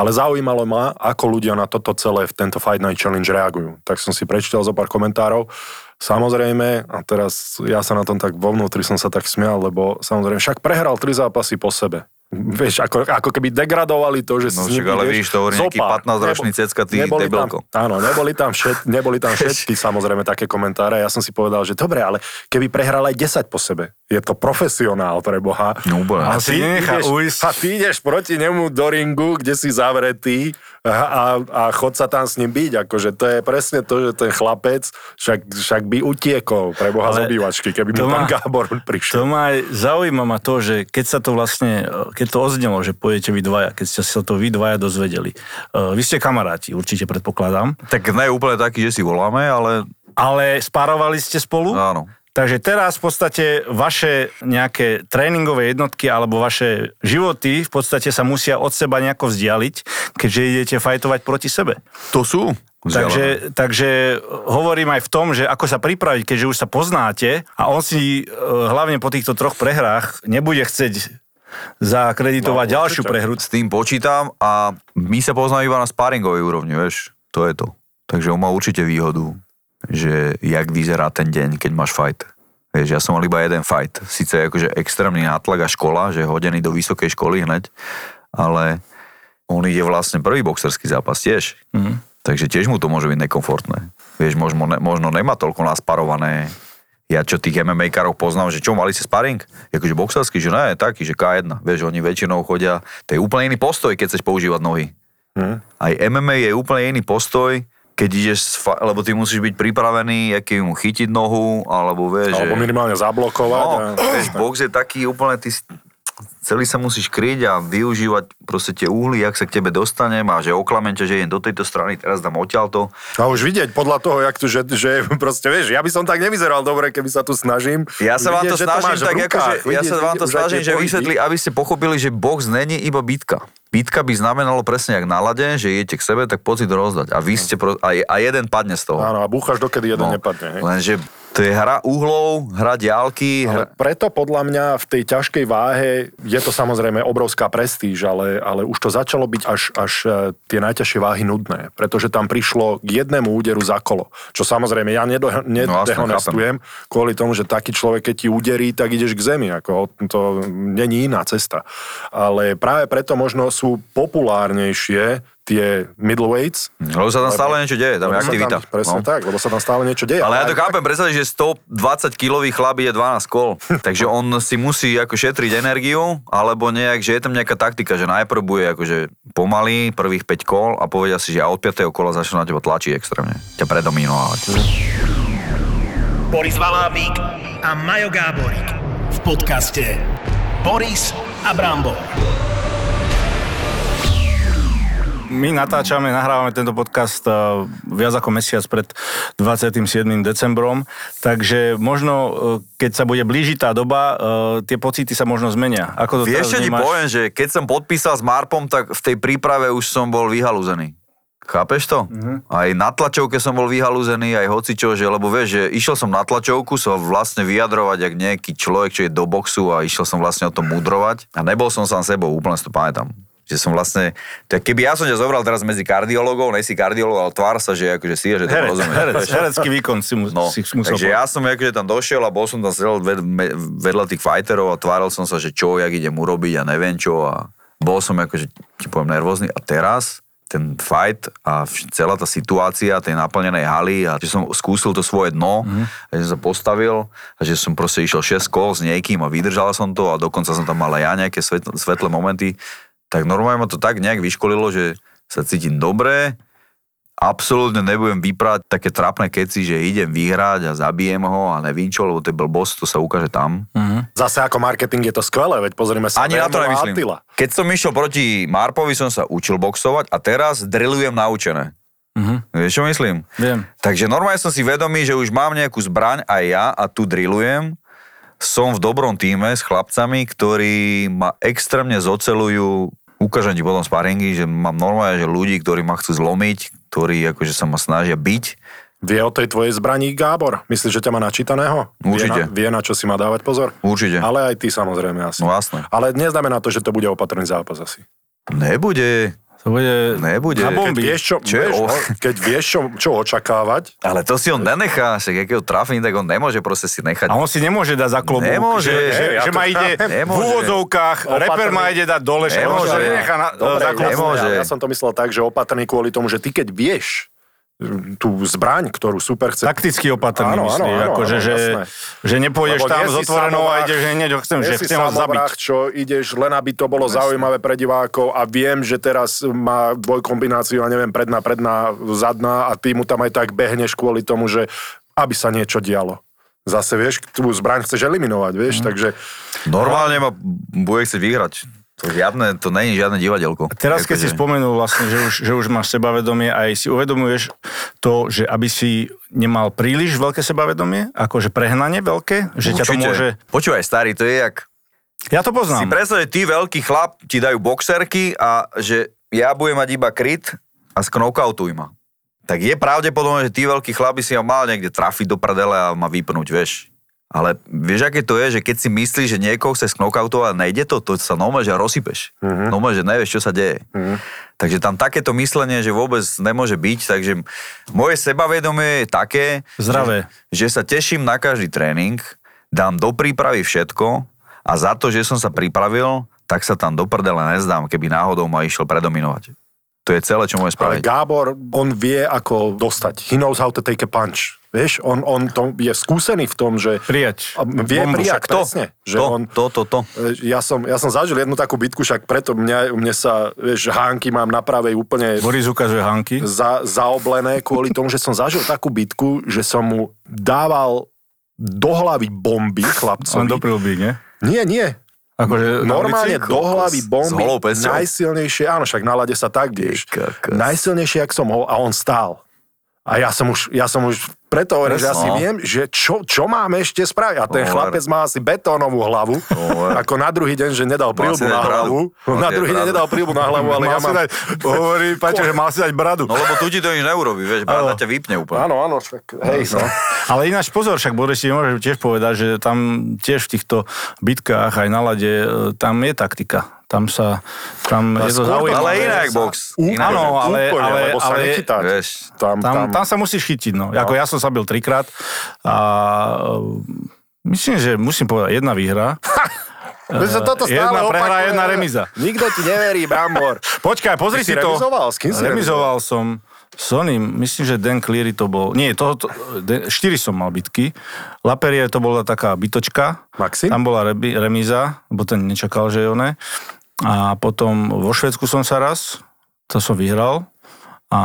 ale zaujímalo ma, ako ľudia na toto celé v tento Fight Night Challenge reagujú. Tak som si prečítal zo pár komentárov. Samozrejme, a teraz ja sa na tom tak vo vnútri som sa tak smial, lebo samozrejme však prehral tri zápasy po sebe. Vieš, ako, ako keby degradovali to, že si No s však ním ale vidíš, to hovorí nejaký zopár. 15-ročný cecka, ty neboli debilko. Tam, áno, neboli tam, všet, neboli tam všetky samozrejme také komentáre. Ja som si povedal, že dobre, ale keby prehral aj 10 po sebe, je to profesionál pre Boha. No. A si ty, ideš, a ty ideš proti nemu do ringu, kde si zavretý a, a, chod sa tam s ním byť. Akože to je presne to, že ten chlapec však, však by utiekol pre Boha z obývačky, keby to mu tam má- Gábor To prišiel. ma aj zaujíma ma to, že keď sa to vlastne, keď to odznelo, že pojete vy dvaja, keď ste sa to vy dvaja dozvedeli. Uh, vy ste kamaráti, určite predpokladám, Tak ne úplne taký, že si voláme, ale ale spárovali ste spolu? áno. Takže teraz v podstate vaše nejaké tréningové jednotky alebo vaše životy v podstate sa musia od seba nejako vzdialiť, keďže idete fajtovať proti sebe. To sú. Takže, takže hovorím aj v tom, že ako sa pripraviť, keďže už sa poznáte a on si e, hlavne po týchto troch prehrách nebude chcieť zakreditovať No, ďalšiu prehru. S tým počítam a my sa poznáme iba na sparingovej úrovni, vieš. To je to. Takže on má určite výhodu, že jak vyzerá ten deň, keď máš fight. Vieš, ja som mal iba jeden fight. Sice akože extrémny nátlak a škola, že hodený do vysokej školy hneď, ale on ide vlastne prvý boxerský zápas tiež. Mm. Takže tiež mu to môže byť nekomfortné. Vieš, možno, ne, možno nemá toľko nasparované. Ja čo tých MMA-karov poznám, že čo, mali ste sparing? Jakože boxerský, že ne, taký, že K1. Vieš, oni väčšinou chodia, to je úplne iný postoj, keď chceš používať nohy. Hm? Aj MMA je úplne iný postoj, keď ideš, fa- lebo ty musíš byť pripravený, aký mu chytiť nohu, alebo vieš, Alebo že... minimálne zablokovať. No, a, vieš, box je taký úplne, ty celý sa musíš kryť a využívať proste tie uhly, jak sa k tebe dostanem a že oklamem ťa, že idem do tejto strany, teraz dám odtiaľto. a už vidieť podľa toho, jak tu, že, že proste vieš, ja by som tak nevyzeral dobre, keby sa tu snažím. Ja sa vám to že snažím v tak, rukách, akože, ja vidieť- sa vám to snažím, že vysvetli, aby ste pochopili, že box není iba bitka. Bitka by znamenalo presne jak na lade, že idete k sebe, tak pocit rozdať. A vy ste, pro, a, a jeden padne z toho. Áno, a búchaš dokedy jeden No, nepadne. Hej? Lenže to je hra uhlov, hra diálky, Ale hra... preto podľa mňa v tej ťažkej váhe je to samozrejme obrovská prestíž, ale, ale už to začalo byť až, až e, tie najťažšie váhy nudné, pretože tam prišlo k jednému úderu za kolo. Čo samozrejme ja nedo, nedehonestujem kvôli tomu, že taký človek, keď ti uderí, tak ideš k zemi. Ako, to není iná cesta. Ale práve preto možno sú populárnejšie tie middleweights. Lebo sa tam stále niečo deje, tam je aktivita. Tam, presne no. tak, lebo sa tam stále niečo deje. Ale ja to chápem, predstaviť, že 120 kilový chlap je 12 kol, takže on si musí ako šetriť energiu, alebo nejak, že je tam nejaká taktika, že najprv bude akože pomaly, prvých 5 kol a povedia si, že a od 5. kola začne na teba tlačiť extrémne, ťa predominovať. Boris Valábík a Majo Gáborík v podcaste Boris a Brambor. My natáčame, nahrávame tento podcast uh, viac ako mesiac pred 27. decembrom, takže možno, uh, keď sa bude blížiť tá doba, uh, tie pocity sa možno zmenia. Ako to Vieš, čo ti poviem, že keď som podpísal s Marpom, tak v tej príprave už som bol vyhalúzený. Chápeš to? Mhm. Aj na tlačovke som bol vyhalúzený, aj hocičo, že, lebo vieš, že išiel som na tlačovku sa vlastne vyjadrovať, jak nejaký človek, čo je do boxu a išiel som vlastne o tom mudrovať a nebol som sám sebou, úplne si to pamätám. Že som vlastne, tak keby ja som ťa zobral teraz medzi kardiologov, nejsi kardiolog, ale tvár sa, že akože si, že to Herec, rozumieš. herec, herecký výkon si, mu, No, si musel takže povedať. ja som akože tam došiel a bol som tam sedel ved, vedľa tých fighterov a tváril som sa, že čo, jak idem urobiť a neviem čo a bol som akože, ti poviem, nervózny a teraz ten fight a celá tá situácia tej naplnenej haly a že som skúsil to svoje dno, mm-hmm. a že som sa postavil a že som proste išiel 6 kol s niekým a vydržal som to a dokonca som tam mal aj ja nejaké svetl- svetlé momenty, tak normálne ma to tak nejak vyškolilo, že sa cítim dobre, absolútne nebudem vyprať také trápne keci, že idem vyhrať a zabijem ho a nevím čo, lebo to je blbosť, to sa ukáže tam. Zase ako marketing je to skvelé, veď pozrime sa. Ani na to nemyslím. Attila. Keď som išiel proti Marpovi, som sa učil boxovať a teraz drillujem naučené. Vieš, čo myslím? Viem. Takže normálne som si vedomý, že už mám nejakú zbraň aj ja a tu drillujem. Som v dobrom týme s chlapcami, ktorí ma extrémne zocelujú. Ukážem ti potom sparingy, že mám normálne že ľudí, ktorí ma chcú zlomiť, ktorí akože sa ma snažia byť. Vie o tej tvojej zbraní Gábor? Myslíš, že ťa má načítaného? Určite. Vie na, vie na čo si má dávať pozor? Určite. Ale aj ty samozrejme asi. No jasné. Ale neznamená to, že to bude opatrný zápas asi. Nebude. To bude Nebude. na Keď bomby. vieš, čo, Čo vieš, o- no, keď vieš čo, čo očakávať, Ale to si on nenechá, však keď ho trafím, tak on nemôže proste si nechať. A on si nemôže dať za klobúk, Nemôže. že, že, ja že ma ide chápem. v Nemôže. úvodzovkách, Opatrný. reper ma ide dať dole, že Nemôže. na, Dobre, za klobúk. nemôže. ale ja som to myslel tak, že opatrný kvôli tomu, že ty keď vieš tú zbraň, ktorú super chce... Takticky opatrný Áno, áno, myslí, áno, akože, áno, že, jasné. že nepôjdeš Lebo tam nie s otvorenou a ideš hneď, chcem, že chcem vás zabiť. čo ideš len, aby to bolo zaujímavé pre divákov a viem, že teraz má dvojkombináciu, a neviem, predná, predná, zadná a ty mu tam aj tak behneš kvôli tomu, že aby sa niečo dialo. Zase, vieš, tú zbraň chceš eliminovať, vieš, Mhm. takže Normálne ma bude chcieť vyhrať. To, žiadne, to není žiadne divadelko. Teraz, keď si spomenul vlastne, že už, že už máš sebavedomie, aj si uvedomuješ to, že aby si nemal príliš veľké sebavedomie, akože prehnanie veľké, že ťa to Určite. môže... Počúvaj, starý, to je jak... Ja to Si poznám. predstav, že ty, veľký chlap, ti dajú boxerky a že ja budem mať iba kryt a sknokautuj ma. Tak je pravdepodobné, že ty, veľký chlap, by si ho mal niekde trafiť do prdele a ma vypnúť, vieš. Ale vieš, aké to je, že keď si myslíš, že niekoho chce sknokautovať a nejde to, to sa normálne, že rozsypeš. Mm-hmm. Normálne, že nevieš, čo sa deje. Mm-hmm. Takže tam takéto myslenie, že vôbec nemôže byť, takže moje sebavedomie je také, Zdravé. Že, že sa teším na každý tréning, dám do prípravy všetko a za to, že som sa pripravil, tak sa tam do prdele nezdám, keby náhodou ma išiel predominovať. To je celé, čo môže ale spraviť. Gábor, on vie, ako dostať. He knows how to take a punch. Vieš, on, on to je skúsený v tom, že Prijať. vie Bombu. prijať, Však to, presne. Že to, on, to, to, to. Ja som, ja som zažil jednu takú bitku, však preto mňa, mne sa, vieš, hánky mám na pravej úplne Boris ukazuje Hanky. za, zaoblené kvôli tomu, že som zažil takú bitku, že som mu dával do hlavy bomby chlapcovi. do prilby, nie? Nie, nie. Akože Normálne ulici? do hlavy bomby. Najsilnejšie, áno, však na lade sa tak, kokos. Najsilnejšie, jak som ho, a on stál. A ja som už, ja som už preto hovorím, že ja si No. viem, že čo, čo máme ešte spraviť. A ten Hovor. chlapec má asi betónovú hlavu, Hovor. ako na druhý deň, že nedal prílbu na hlavu. Na druhý deň nedal prílbu na hlavu, ale mal ja mám... dať, hovorí, Paťo, že mal si dať bradu. No lebo tu ti to nič neurobi, vieš, brada ťa vypne úplne. Áno, áno, však, hej, no. Ale ináč pozor, však Boris si môže tiež povedať, že tam tiež v týchto bitkách aj na lade, e, tam je taktika. Tam sa, tam je to zaujímavé. Ale inak sa- box. Úplne. Áno, ale- úplne, ale- lebo sa ale- nechytáte. Vieš, tam, Tam, tam sa musíš chytiť, no. Ako ja som sa bil trikrát a myslím, že musím povedať, jedna výhra. My sa toto stále Jedna prehra, opakuje. jedna remíza. Nikto ti neverí, Brambor. Počkaj, pozri si, si to. remizoval? S kým si Remizoval som s oným, myslím, že Dan Cleary to bol. Nie, to, to, de, štyri som mal bitky. Laperie to bola taká bytočka. Maxim? Tam bola rebi, remíza, bo ten nečakal, že je oné. A potom vo Švedsku som sa raz, to som vyhral. A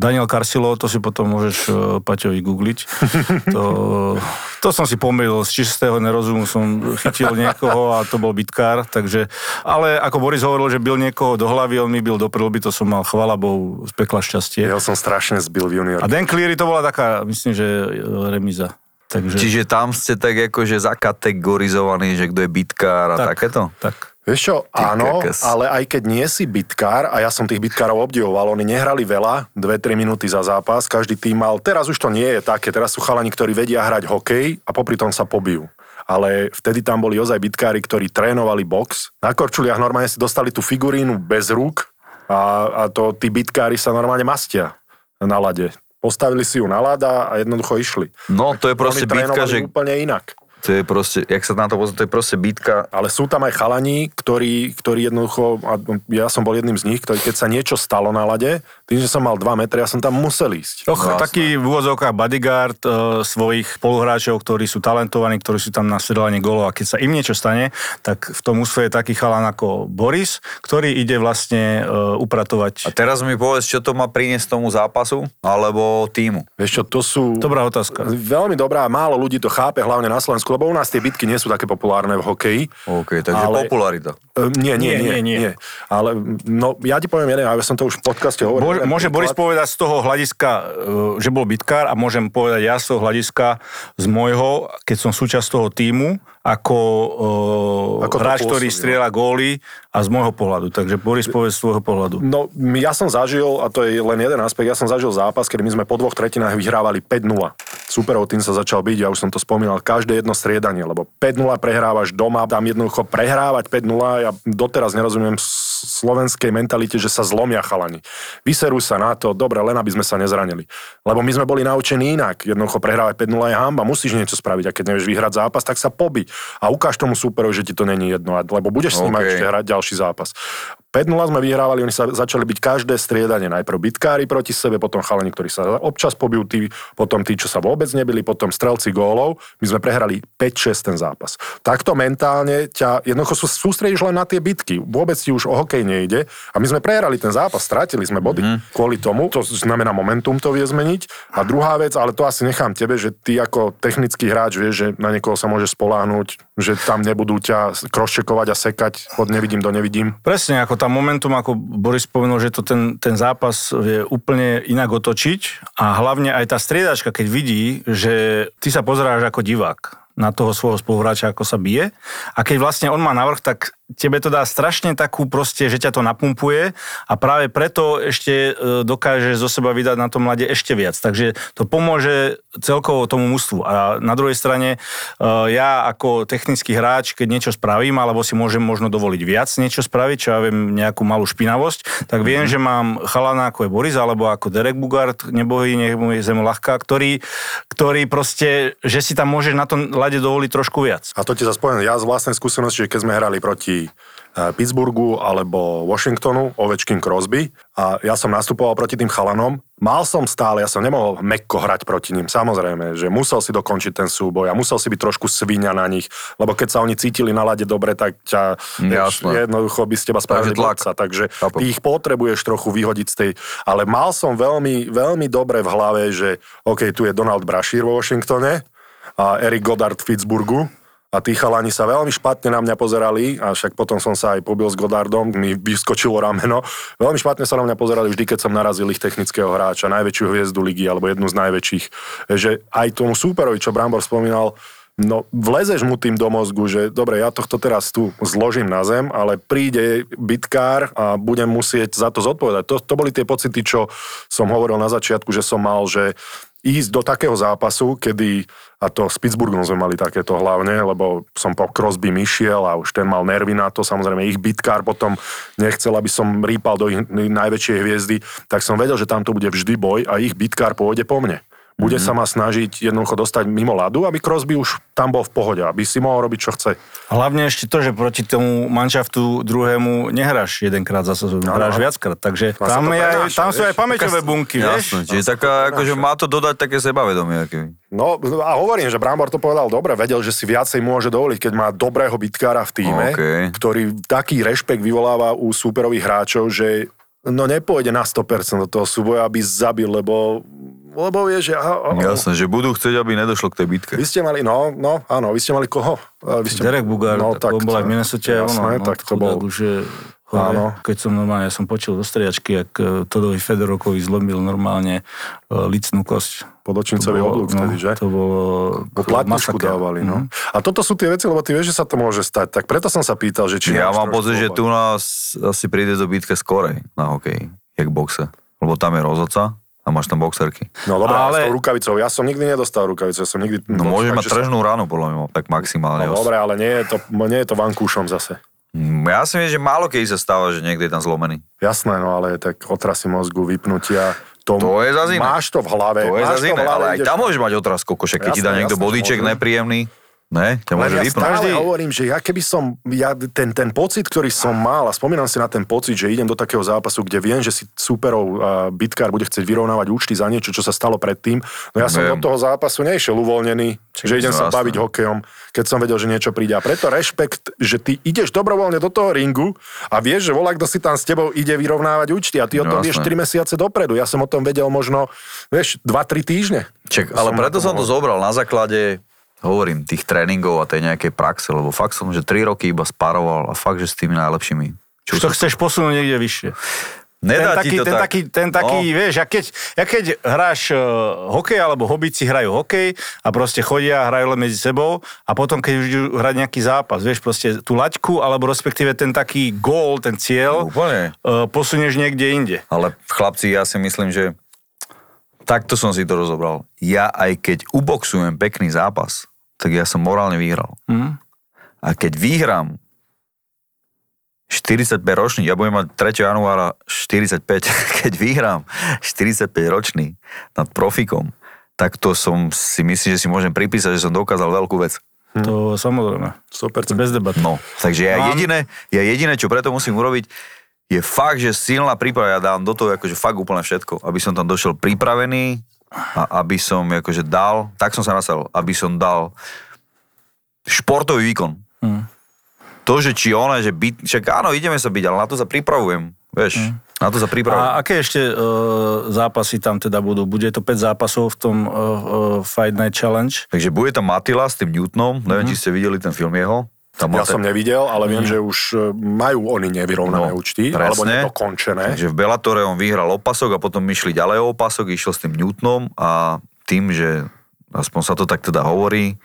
Daniel Carcilo, to si potom môžeš e, Paťovi googliť. To, to som si pomýlil, z čistého nerozumu som chytil niekoho a to bol bitkár, takže, ale ako Boris hovoril, že byl niekoho do hlavy, on mi byl do prilby, to som mal, chvala Bohu, z pekla šťastie. Ja som strašne zbil v junior. A Dan Cleary to bola taká, myslím, že e, remíza. Takže, Čiže tam ste tak akože zakategorizovaní, že kto je bitkár a Tak. takéto? tak. Vieš čo, áno, ale aj keď nie si bitkár, a ja som tých bitkárov obdivoval, oni nehrali veľa, 2-3 minúty za zápas, každý tým mal, teraz už to nie je také, teraz sú chalani, ktorí vedia hrať hokej a popri tom sa pobijú. Ale vtedy tam boli ozaj bitkári, ktorí trénovali box. Na Korčuliach normálne si dostali tú figurínu bez rúk a, a to tí bitkári sa normálne mastia na lade. Postavili si ju na lada a jednoducho išli. No, to je proste bitka, že úplne inak. To je proste, jak sa na to pozrie, to je proste bitka. Ale sú tam aj chalani, ktorí, ktorí jednoducho, a ja som bol jedným z nich, ktorý keď sa niečo stalo na lade, tým, že som mal 2 metry, ja som tam musel ísť. Och, taký v úvodzovkách bodyguard e, svojich spoluhráčov, ktorí sú talentovaní, ktorí sú tam na strelanie golov a keď sa im niečo stane, tak v tom úsve je taký chalan ako Boris, ktorý ide vlastne e, upratovať. A teraz mi povedz, čo to má priniesť tomu zápasu, alebo týmu. Vieš čo, to sú... Dobrá otázka. Veľmi dobrá, málo ľudí to chápe, hlavne na Slovensku, lebo u nás tie bitky nie sú také populárne v hokeji. OK, takže Ale- popularita. Nie, nie, Nie, nie, nie, nie. Ale no, ja ti poviem jeden, ale som to už v podcaste hovoril. Môže, jeden môže. Boris povedať z toho hľadiska, e, že bol bitkár a môžem povedať ja z toho hľadiska z môjho, keď som súčasť toho týmu, ako, Ako ako hráč, ktorý strieľa góly a z môjho pohľadu. Takže Boris povie z svojho pohľadu. No, ja som zažil, a to je len jeden aspekt, ja som zažil zápas, kedy my sme po dvoch tretinách vyhrávali 5-0. Superov tým sa začal byť, ja už som to spomínal, každé jedno striedanie, lebo 5-0 prehrávaš doma, tam jednoducho prehrávať 5-0, ja doteraz nerozumiem slovenskej mentalite, že sa zlomia chalani. Vyserú sa na to, dobre, len aby sme sa nezranili. Lebo my sme boli naučení inak. Jednoducho prehrávať 5-0 je hamba, musíš niečo spraviť a keď nevieš vyhrať zápas, tak sa pobi. A ukáž tomu superovi, že ti to není jedno, lebo budeš s ním OK. ešte hrať ďalší zápas. 5-0 sme vyhrávali, oni sa začali byť každé striedanie. Najprv bitkári proti sebe, potom chalani, ktorí sa občas pobijú, tí, potom tí, čo sa vôbec nebili, potom strelci gólov. My sme prehrali 5-6 ten zápas. Takto mentálne ťa jednoducho sú- sústredíš len na tie bitky. Vôbec ti už o hokej nejde. A my sme prehrali ten zápas, strátili sme body mm-hmm. kvôli tomu. To znamená momentum to vie zmeniť. A druhá vec, ale to asi nechám tebe, že ty ako technický hráč vieš, že na niekoho sa môže spoláhnuť, že tam nebudú ťa crosscheckovať a sekať od nevidím do nevidím. Presne, ako tá momentum, ako Boris spomenul, že to ten, ten zápas vie úplne inak otočiť a hlavne aj tá striedačka, keď vidí, že ty sa pozeráš ako divák na toho svojho spoluhráča, ako sa bije. A keď vlastne on má navrh, tak tebe to dá strašne takú proste, že ťa to napumpuje a práve preto ešte e, dokáže zo seba vydať na tom mlade ešte viac. Takže to pomôže celkovo tomu mústvu. A na druhej strane e, ja ako technický hráč, keď niečo spravím, alebo si môžem možno dovoliť viac niečo spraviť, čo ja viem, nejakú malú špinavosť, tak viem, že mám chalana ako je Boris, alebo ako Derek Bugart, nebojí, nech mu je zem ľahká, ktorý, ktorý proste, že si tam môžeš na tom lade dovoliť trošku viac. A to ti zase poviem, ja z vlastnej skúsenosti, že keď sme hrali proti eh, Pittsburghu alebo Washingtonu, Ovečkin Crosby a ja som nastupoval proti tým chalanom, mal som stále, ja som nemohol mekko hrať proti ním, samozrejme, že musel si dokončiť ten súboj a musel si byť trošku svinia na nich, lebo keď sa oni cítili na lade dobre, tak ťa Jasné. jednoducho by z teba spravili Takže tlak. borca, takže Chápem. ty ich potrebuješ trochu vyhodiť z tej, ale mal som veľmi, veľmi dobre v hlave, že OK, tu je Donald Brashear vo Washingtone, a Eric Goddard v Pittsburghu. A tí chalani sa veľmi špatne na mňa pozerali, a však potom som sa aj pobil s Goddardom, mi vyskočilo rameno. Veľmi špatne sa na mňa pozerali vždy, keď som narazil ich technického hráča, najväčšiu hviezdu ligy, alebo jednu z najväčších. Že aj tomu súperovi, čo Brambor spomínal, No, vlezeš mu tým do mozgu, že dobre, ja tohto teraz tu zložím na zem, ale príde bitkár a budem musieť za to zodpovedať. To, to boli tie pocity, čo som hovoril na začiatku, že som mal, že ísť do takého zápasu, kedy, a to s Pittsburghom sme mali takéto hlavne, lebo som po Crosby išiel a už ten mal nervy na to, samozrejme ich bitkár potom nechcel, aby som rýpal do ich najväčšej hviezdy, tak som vedel, že tam to bude vždy boj a ich bitkár pôjde po mne. Bude Mhm. sa ma snažiť jednoducho dostať mimo ľadu, aby Crosby už tam bol v pohode, aby si mohol robiť, čo chce. Hlavne ešte to, že proti tomu manšaftu druhému nehráš jedenkrát za sezónu, Áno. hráš viackrát, takže Tam sa tam, je, aj- prenáša, tam sú vieš. aj pamäťové bunky, vieš? Jasné, čiže taká, akože má to dodať také sebavedomie. Aký. No a hovorím, že Brambor to povedal dobre, vedel, že si viacej môže dovoliť, keď má dobrého bitkára v týme, OK. ktorý taký rešpekt vyvoláva u súperových hráčov, že no nepôjde na 100% do toho súboja, aby zabil, lebo, lebo vie, že... Aha, aha, Jasné, že budú chcieť, aby nedošlo k tej bitke. Vy ste mali, no, no, áno, vy ste mali koho? A Vy ste, Derek Bugár, no, tak, on bol aj v Minnesota, ono, jasné, no, tak to bol, Už hore. Áno. Keď som normálne, ja som počul do striačky, jak eh, Todovi Fedorokovi zlomil normálne licnú kosť. podočnicový oblúk vtedy, že? To bolo Po platničku masaker. dávali, no. Mhm. A toto sú tie veci, lebo ty vieš, že sa to môže stať, tak preto som sa pýtal, že či... Ja mám pocit, že tu nás asi príde do bitke skorej na hokej, jak boxe. Lebo tam je rozhodca a máš tam boxerky. No dobré, ale... S tou rukavicou, ja som nikdy nedostal rukavicu, ja som nikdy... No môžeš tak, mať že som- tržnú ránu, podľa mňa, tak maximálne. No os- dobre, ale nie je to, nie je to vankúšom zase. Mm, Ja si myslím, že málo keď sa stáva, že niekde je tam zlomený. Jasné, no ale tak otrasy mozgu, vypnutia, to, To je zase. Máš to v hlave. To je zase ale aj tam môžeš mať otraz kokoše, keď ti dá Jasné, niekto jasné, bodíček nepríjemný, ne, ťa môže ja vypnúť. stále Každý- hovorím, že ja keby som, ja ten, ten pocit, ktorý som mal, a spomínam si na ten pocit, že idem do takého zápasu, kde viem, že si superov uh, bitkár bude chcieť vyrovnávať účty za niečo, čo sa stalo predtým, no ja som Viem. do toho zápasu nešiel uvoľnený, že idem no sa jasné. baviť hokejom, keď som vedel, že niečo príde. A preto rešpekt, že ty ideš dobrovoľne do toho ringu a vieš, že volá, kto si tam s tebou ide vyrovnávať účty a ty o No tom vieš jasné. 3 mesiace dopredu. Ja som o tom vedel možno, vieš, 2-3 týždne. Čak, ale preto som to zobral na základe, hovorím, tých tréningov a tej nejakej praxe, lebo fakt som, že 3 roky iba sparoval a fakt, že s tými najlepšími. Už to chceš posunúť niekde vyššie. Nedá ten taký, ten tak. taký, ten taký No. vieš, a keď, ja keď hráš uh, hokej, alebo hobici hrajú hokej a proste chodia a hrajú len medzi sebou a potom, keď už idú hrať nejaký zápas, vieš, proste tú laťku, alebo respektíve ten taký gól, ten cieľ, Úplne. uh, posunieš niekde inde. Ale chlapci, ja si myslím, že takto som si to rozobral. Ja aj keď uboxujem pekný zápas, tak ja som morálne vyhral. Mhm. A keď vyhrám 45 ročný, ja budem mať 3. januára 45, keď vyhrám 45 ročný nad profikom, tak to som si myslím, že si môžem pripísať, že som dokázal veľkú vec. To samozrejme. 100%. Bez debat. No, takže ja Mám- jediné, ja jediné, čo preto musím urobiť, je fakt, že silná príprava, ja dám do toho akože fakt úplne všetko, aby som tam došiel pripravený a aby som akože dal, tak som sa nasal, aby som dal športový výkon. Hm. To, že či ona, že byť, však áno, ideme sa byť, ale na to sa pripravujem, vieš, na to sa pripravujem. A aké ešte uh, zápasy tam teda budú? Bude to 5 zápasov v tom uh, uh, Fight Night Challenge? Takže bude tam Matila s tým Newtonom, neviem, či ste videli ten film jeho. Tam Ja mal som ten- nevidel, ale viem, že už e, majú oni nevyrovnané No, účty, alebo presne. nedokončené. Takže v Bellatore on vyhral opasok a potom išli ďalej o opasok, išiel s tým Newtonom a tým, že aspoň sa to tak teda hovorí,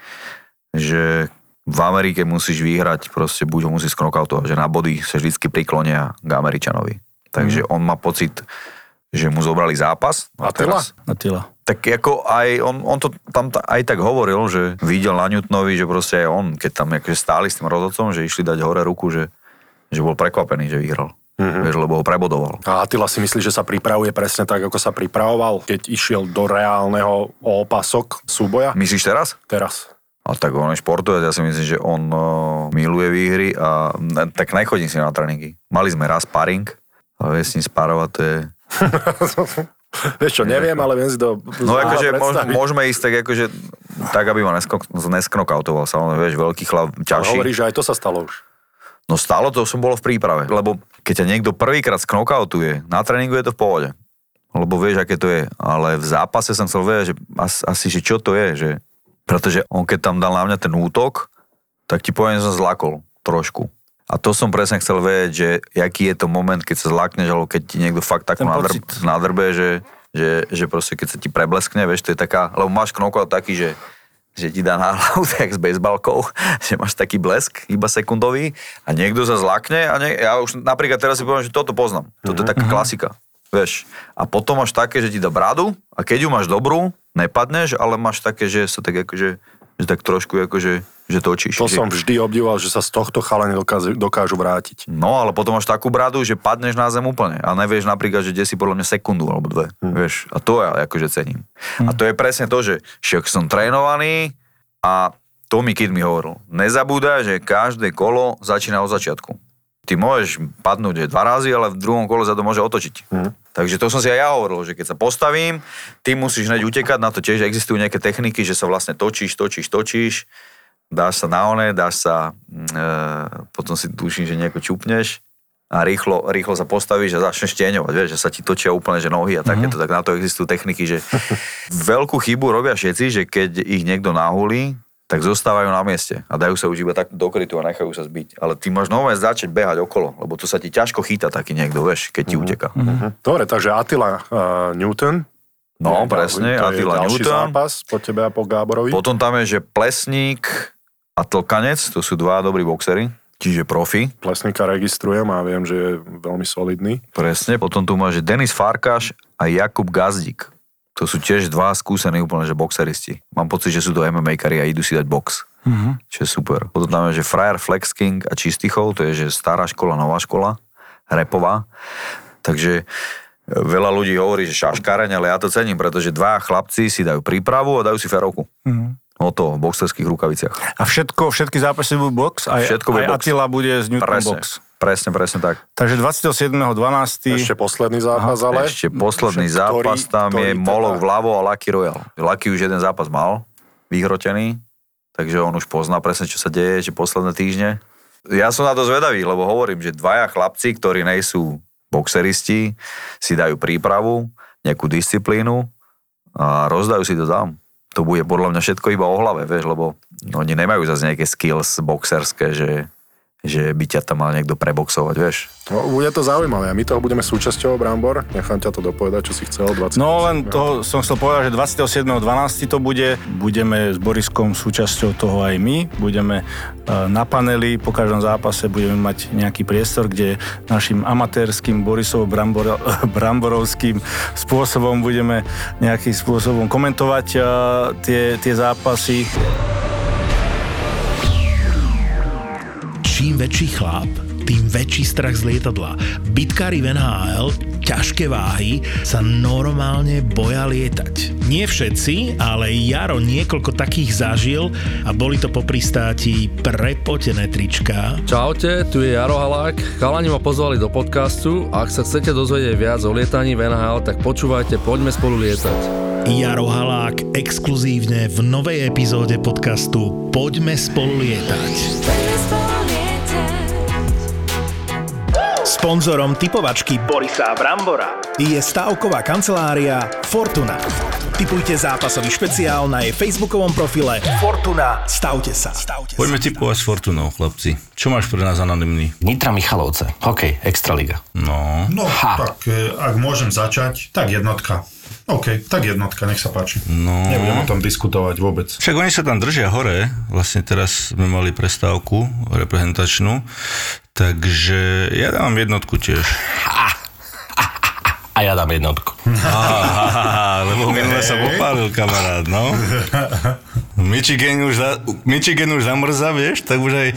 že v Amerike musíš vyhrať, proste buď ho musíš sknokautovať, že na body sa vždycky priklonia k Američanovi. Takže on má pocit, že mu zobrali zápas. Attila? teraz- Attila. Tak ako aj, on, on to tam ta- aj tak hovoril, že videl na Newtonovi, že proste aj on, keď tam akože stáli s tým rozhodcom, že išli dať hore ruku, že, že bol prekvapený, že vyhral. Mm-hmm. Vieš, lebo ho prebodoval. A Attila si myslí, že sa pripravuje presne tak, ako sa pripravoval, keď išiel do reálneho opasok súboja? Myslíš teraz? Teraz. A tak on je športovec, ja si myslím, že on uh, miluje výhry a tak nechodím si na tréningy. Mali sme raz paring, a s ním sparovať, to je... Vieš čo, neviem, ale viem si to No akože predstaviť. môžeme ísť tak akože, tak aby ma neskok, nesknokautoval, samozrejme, vieš, veľký chlap, Ale ťažší. hovoríš, že aj to sa stalo už. No stálo to som bolo v príprave, lebo keď ťa niekto prvýkrát sknokautuje, na tréningu je to v pohode. Lebo vieš, aké to je. Ale v zápase som chcel vedieť, že asi, asi že čo to je, že... Pretože on keď tam dal na mňa ten útok, tak ti poviem, že som zlakol trošku. A to som presne chcel vedieť, že aký je to moment, keď sa zlakneš, alebo keď ti niekto fakt tak nadrb, nadrbe, že, že, že proste keď sa ti prebleskne, vieš, to je taká, lebo máš knockout taký, že že ti dá na hlavu tak s bejsbalkou, že máš taký blesk, iba sekundový a niekto sa zlakne a ne, ja už napríklad teraz si poviem, že toto poznám. Toto je taká klasika. Vieš. A potom máš také, že ti dá bradu a keď ju máš dobrú, nepadneš, ale máš také, že sa tak akože, že tak trošku akože, že točíš. To že, som vždy obdivoval, že sa z tohto chalani dokážu, dokážu vrátiť. No, ale potom máš takú bradu, že padneš na zem úplne a nevieš napríklad, že kde si podľa mňa sekundu alebo dve. Hm. Vieš, a to ja akože cením. A to je presne to, že však som trénovaný a Tommy Kid mi hovoril, nezabúdaj, že každé kolo začína od začiatku. Ty môžeš padnúť dva razy, ale v druhom kole sa to môže otočiť. Hm. Takže to som si aj ja hovoril, že keď sa postavím, ty musíš hneď utekať, na to tiež existujú nejaké techniky, že sa vlastne točíš, točíš, točíš, dáš sa na one, dáš sa, mm, e, potom si tuším, že nejako čupneš a rýchlo, rýchlo sa postavíš a začneš tieňovať, vieš, že sa ti točia úplne že nohy a takéto, Mhm. tak na to existujú techniky, že veľkú chybu robia všetci, že keď ich niekto nahulí, tak zostávajú na mieste a dajú sa už iba tak do krytu a nechajú sa zbiť. Ale ty máš nové začať behať okolo, lebo to sa ti ťažko chytá taký niekto, vieš, keď ti Mhm. uteká. Dobre, takže Attila uh, Newton. No, Je- presne, to je Attila ďalší Newton. zápas po tebe a po Gáborovi. Potom tam je, že Plesník a Tlkanec, to sú dva dobrí boxery, čiže profi. Plesníka registrujem a viem, že je veľmi solidný. Presne. Potom tu máš Denis Farkáš a Jakub Gazdík. To sú tiež dva skúsení úplne, že boxeristi. Mám pocit, že sú to MMA-kari a idú si dať box. Mm-hmm. Čo je super. Potom tam je, že Frajer Flex King a Čistichov, to je, že stará škola, nová škola, repová. Takže e, veľa ľudí hovorí, že šaškáreň, ale ja to cením, pretože dva chlapci si dajú prípravu a dajú si ferovku. Mm-hmm. O to v boxerských rukaviciach. A všetko, všetky zápasy budú box? Aj, Všetko bude aj box. Attila bude z Newton Presne, box. Presne, presne tak. Takže 27.12. Ešte posledný zápas, ale... Ešte posledný Že zápas, ktorý- tam je ktorý Molok teda- vľavo a Lucky Royal. Lucky už jeden zápas mal, vyhrotený, takže on už pozná presne, čo sa deje, že posledné týždne. Ja som na to zvedavý, lebo hovorím, že dvaja chlapci, ktorí nejsú boxeristi, si dajú prípravu, nejakú disciplínu a rozdajú si to tam. To bude podľa mňa všetko iba o hlave, vieš, lebo oni nemajú zase nejaké skills boxerské, že, že by ťa tam mal niekto preboxovať, vieš. No, bude to zaujímavé a my toho budeme súčasťou, Brambor. Nechám ťa to dopovedať, čo si chcel. 20. No len to som chcel povedať, že 27.12. to bude. Budeme s Boriskom súčasťou toho aj my. Budeme e, na paneli, po každom zápase budeme mať nejaký priestor, kde našim amatérským Borisov Brambor, Bramborovským spôsobom budeme nejakým spôsobom komentovať e, tie, tie zápasy. Čím väčší chlap, tým väčší strach z lietadla. Bitkári v NHL, ťažké váhy, sa normálne boja lietať. Nie všetci, ale Jaro niekoľko takých zažil a boli to po pristáti prepotené trička, Čaute, tu je Jaro Halák. Chalani ma pozvali do podcastu a ak sa chcete dozvedieť viac o lietaní v NHL, tak počúvajte Poďme spolu lietať. Jaro Halák exkluzívne v novej epizóde podcastu Poďme spolu lietať. Sponzorom typovačky Borisa Brambora je stavková kancelária Fortuna. Typujte zápasový špeciál na jej facebookovom profile Fortuna. Stavte sa. Stavte sa. Poďme typovať s Fortunou, chlapci. Čo máš pre nás anonymný? Nitra Michalovce, hokej, Extraliga. No, No, Ha. tak e, ak môžem začať, tak jednotka. OK, tak jednotka, nech sa páči. no. Nebudem o tom diskutovať vôbec. Však oni sa tam držia hore. Vlastne teraz sme mali prestávku reprezentačnú. Takže ja dávam jednotku tiež. A ja dám jednotku. Aha, lebo minule sa popálil kamarát, no. Michigan už, za, Michigan už zamrza, vieš, tak už aj,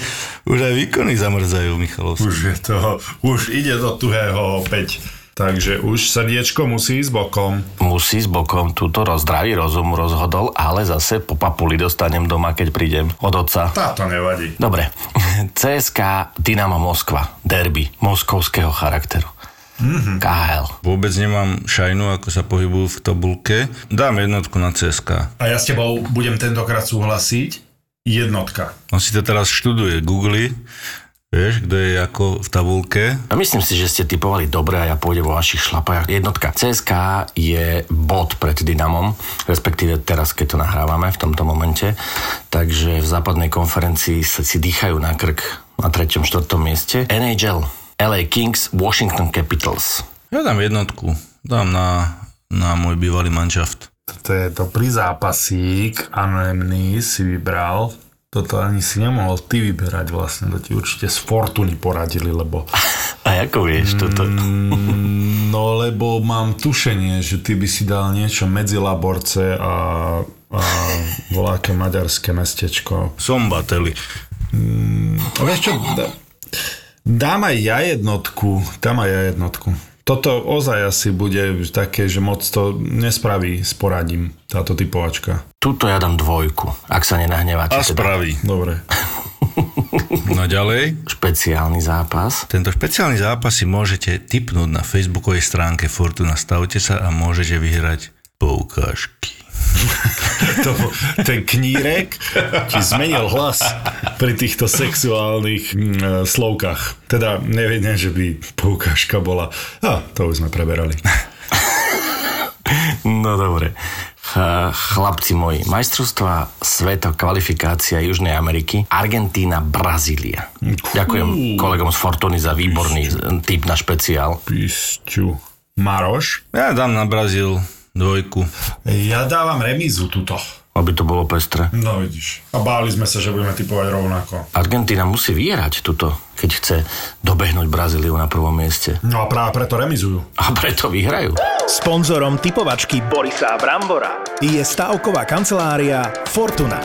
už aj výkony zamrzajú, Michalovský. Už je to, už ide do tuhého opäť. Takže už srdiečko musí ísť bokom. Musí s bokom túto rozdravý rozum rozhodol, ale zase po papuli dostanem doma, keď prídem od otca. Táto nevadí. Dobre, CSK Dynamo Moskva, derby moskovského charakteru. Mm-hmm. KHL. Vôbec nemám šajnu, ako sa pohybujú v tabulke. Dám jednotku na CSK. A ja s tebou budem tentokrát súhlasiť. Jednotka. On si to teraz študuje, Google, vieš, kto je ako v tabulke. A myslím si, že ste typovali dobre a ja pôjdem vo vašich šlapajach. Jednotka. CSK je bod pred Dynamom, respektíve teraz, keď to nahrávame v tomto momente. Takže v západnej konferencii sa si dýchajú na krk na treťom, štvrtom mieste. NHL, LA Kings, Washington Capitals. Ja dám jednotku. Dám na, na môj bývalý manšaft. To je dobrý zápasík. Anonymný si vybral. Toto ani si nemohol ty vyberať vlastne. To ti určite z Fortuny poradili, lebo... A ako vieš toto? No lebo mám tušenie, že ty by si dal niečo medzi Laborce a, a voláke maďarské mestečko. Sombateli. A vieš čo, dám aj ja jednotku, dám aj ja jednotku. Toto ozaj asi bude také, že moc to nespraví s poradím, táto typovačka. Tuto ja dám dvojku, ak sa nenahneváte. A spraví. Dobre. No ďalej. Špeciálny zápas. Tento špeciálny zápas si môžete tipnúť na facebookovej stránke Fortuna. Stavte sa a môžete vyhrať poukážky. To, ten knírek ti zmenil hlas pri týchto sexuálnych mm, e, slovkách. Teda nevedem, že by poukážka bola... A, to už sme preberali. No dobre. Ch- Chlapci moji, majstrovstva sveta, kvalifikácia Južnej Ameriky, Argentína, Brazília. Ďakujem kolegom z Fortuny za výborný tip na špeciál. Pisťu. Maroš? Ja dám na Brazíl dvojku. Ja dávam remízu tuto. Aby to bolo pestré. No vidíš. A báli sme sa, že budeme typovať rovnako. Argentína musí vyhrať tuto, keď chce dobehnúť Brazíliu na prvom mieste. No a práve preto remizujú. A preto vyhrajú. Sponzorom typovačky Borisa Brambora je stavková kancelária Fortuna.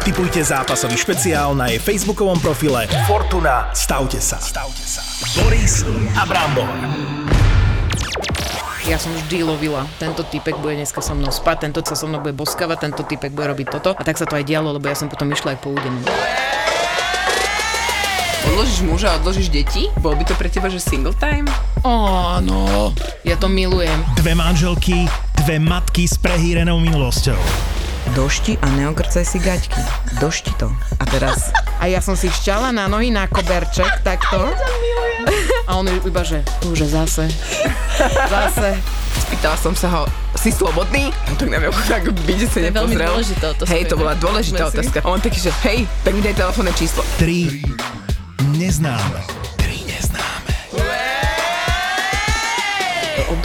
Typujte zápasový špeciál na jej facebookovom profile Fortuna. Stavte sa. Stavte sa. Boris a Brambor. Ja som vždy lovila. Tento typek bude dneska so mnou spať, tento sa so mnou bude boskavať, tento typek bude robiť toto. A tak sa to aj dialo, lebo ja som potom išla aj po údenu. Odložíš muža, odložíš deti? Bol by to pre teba, že single time? Áno, ja to milujem. Dve manželky, dve matky s prehýrenou minulosťou. Došti a neokrcaj si gaťky. Došti to. A teraz... A ja som si šťala na nohy na koberček, takto. A on iba, že už zase. Zase. Spýtala som sa ho, si slobodný? On tak na mňa tak byde sa To je veľmi nepozrel. dôležitá otázka. Hej, to bola dôležitá otázka. A on taký, že hej, tak mi daj telefónne číslo. Tri neznáme. Tri neznáme.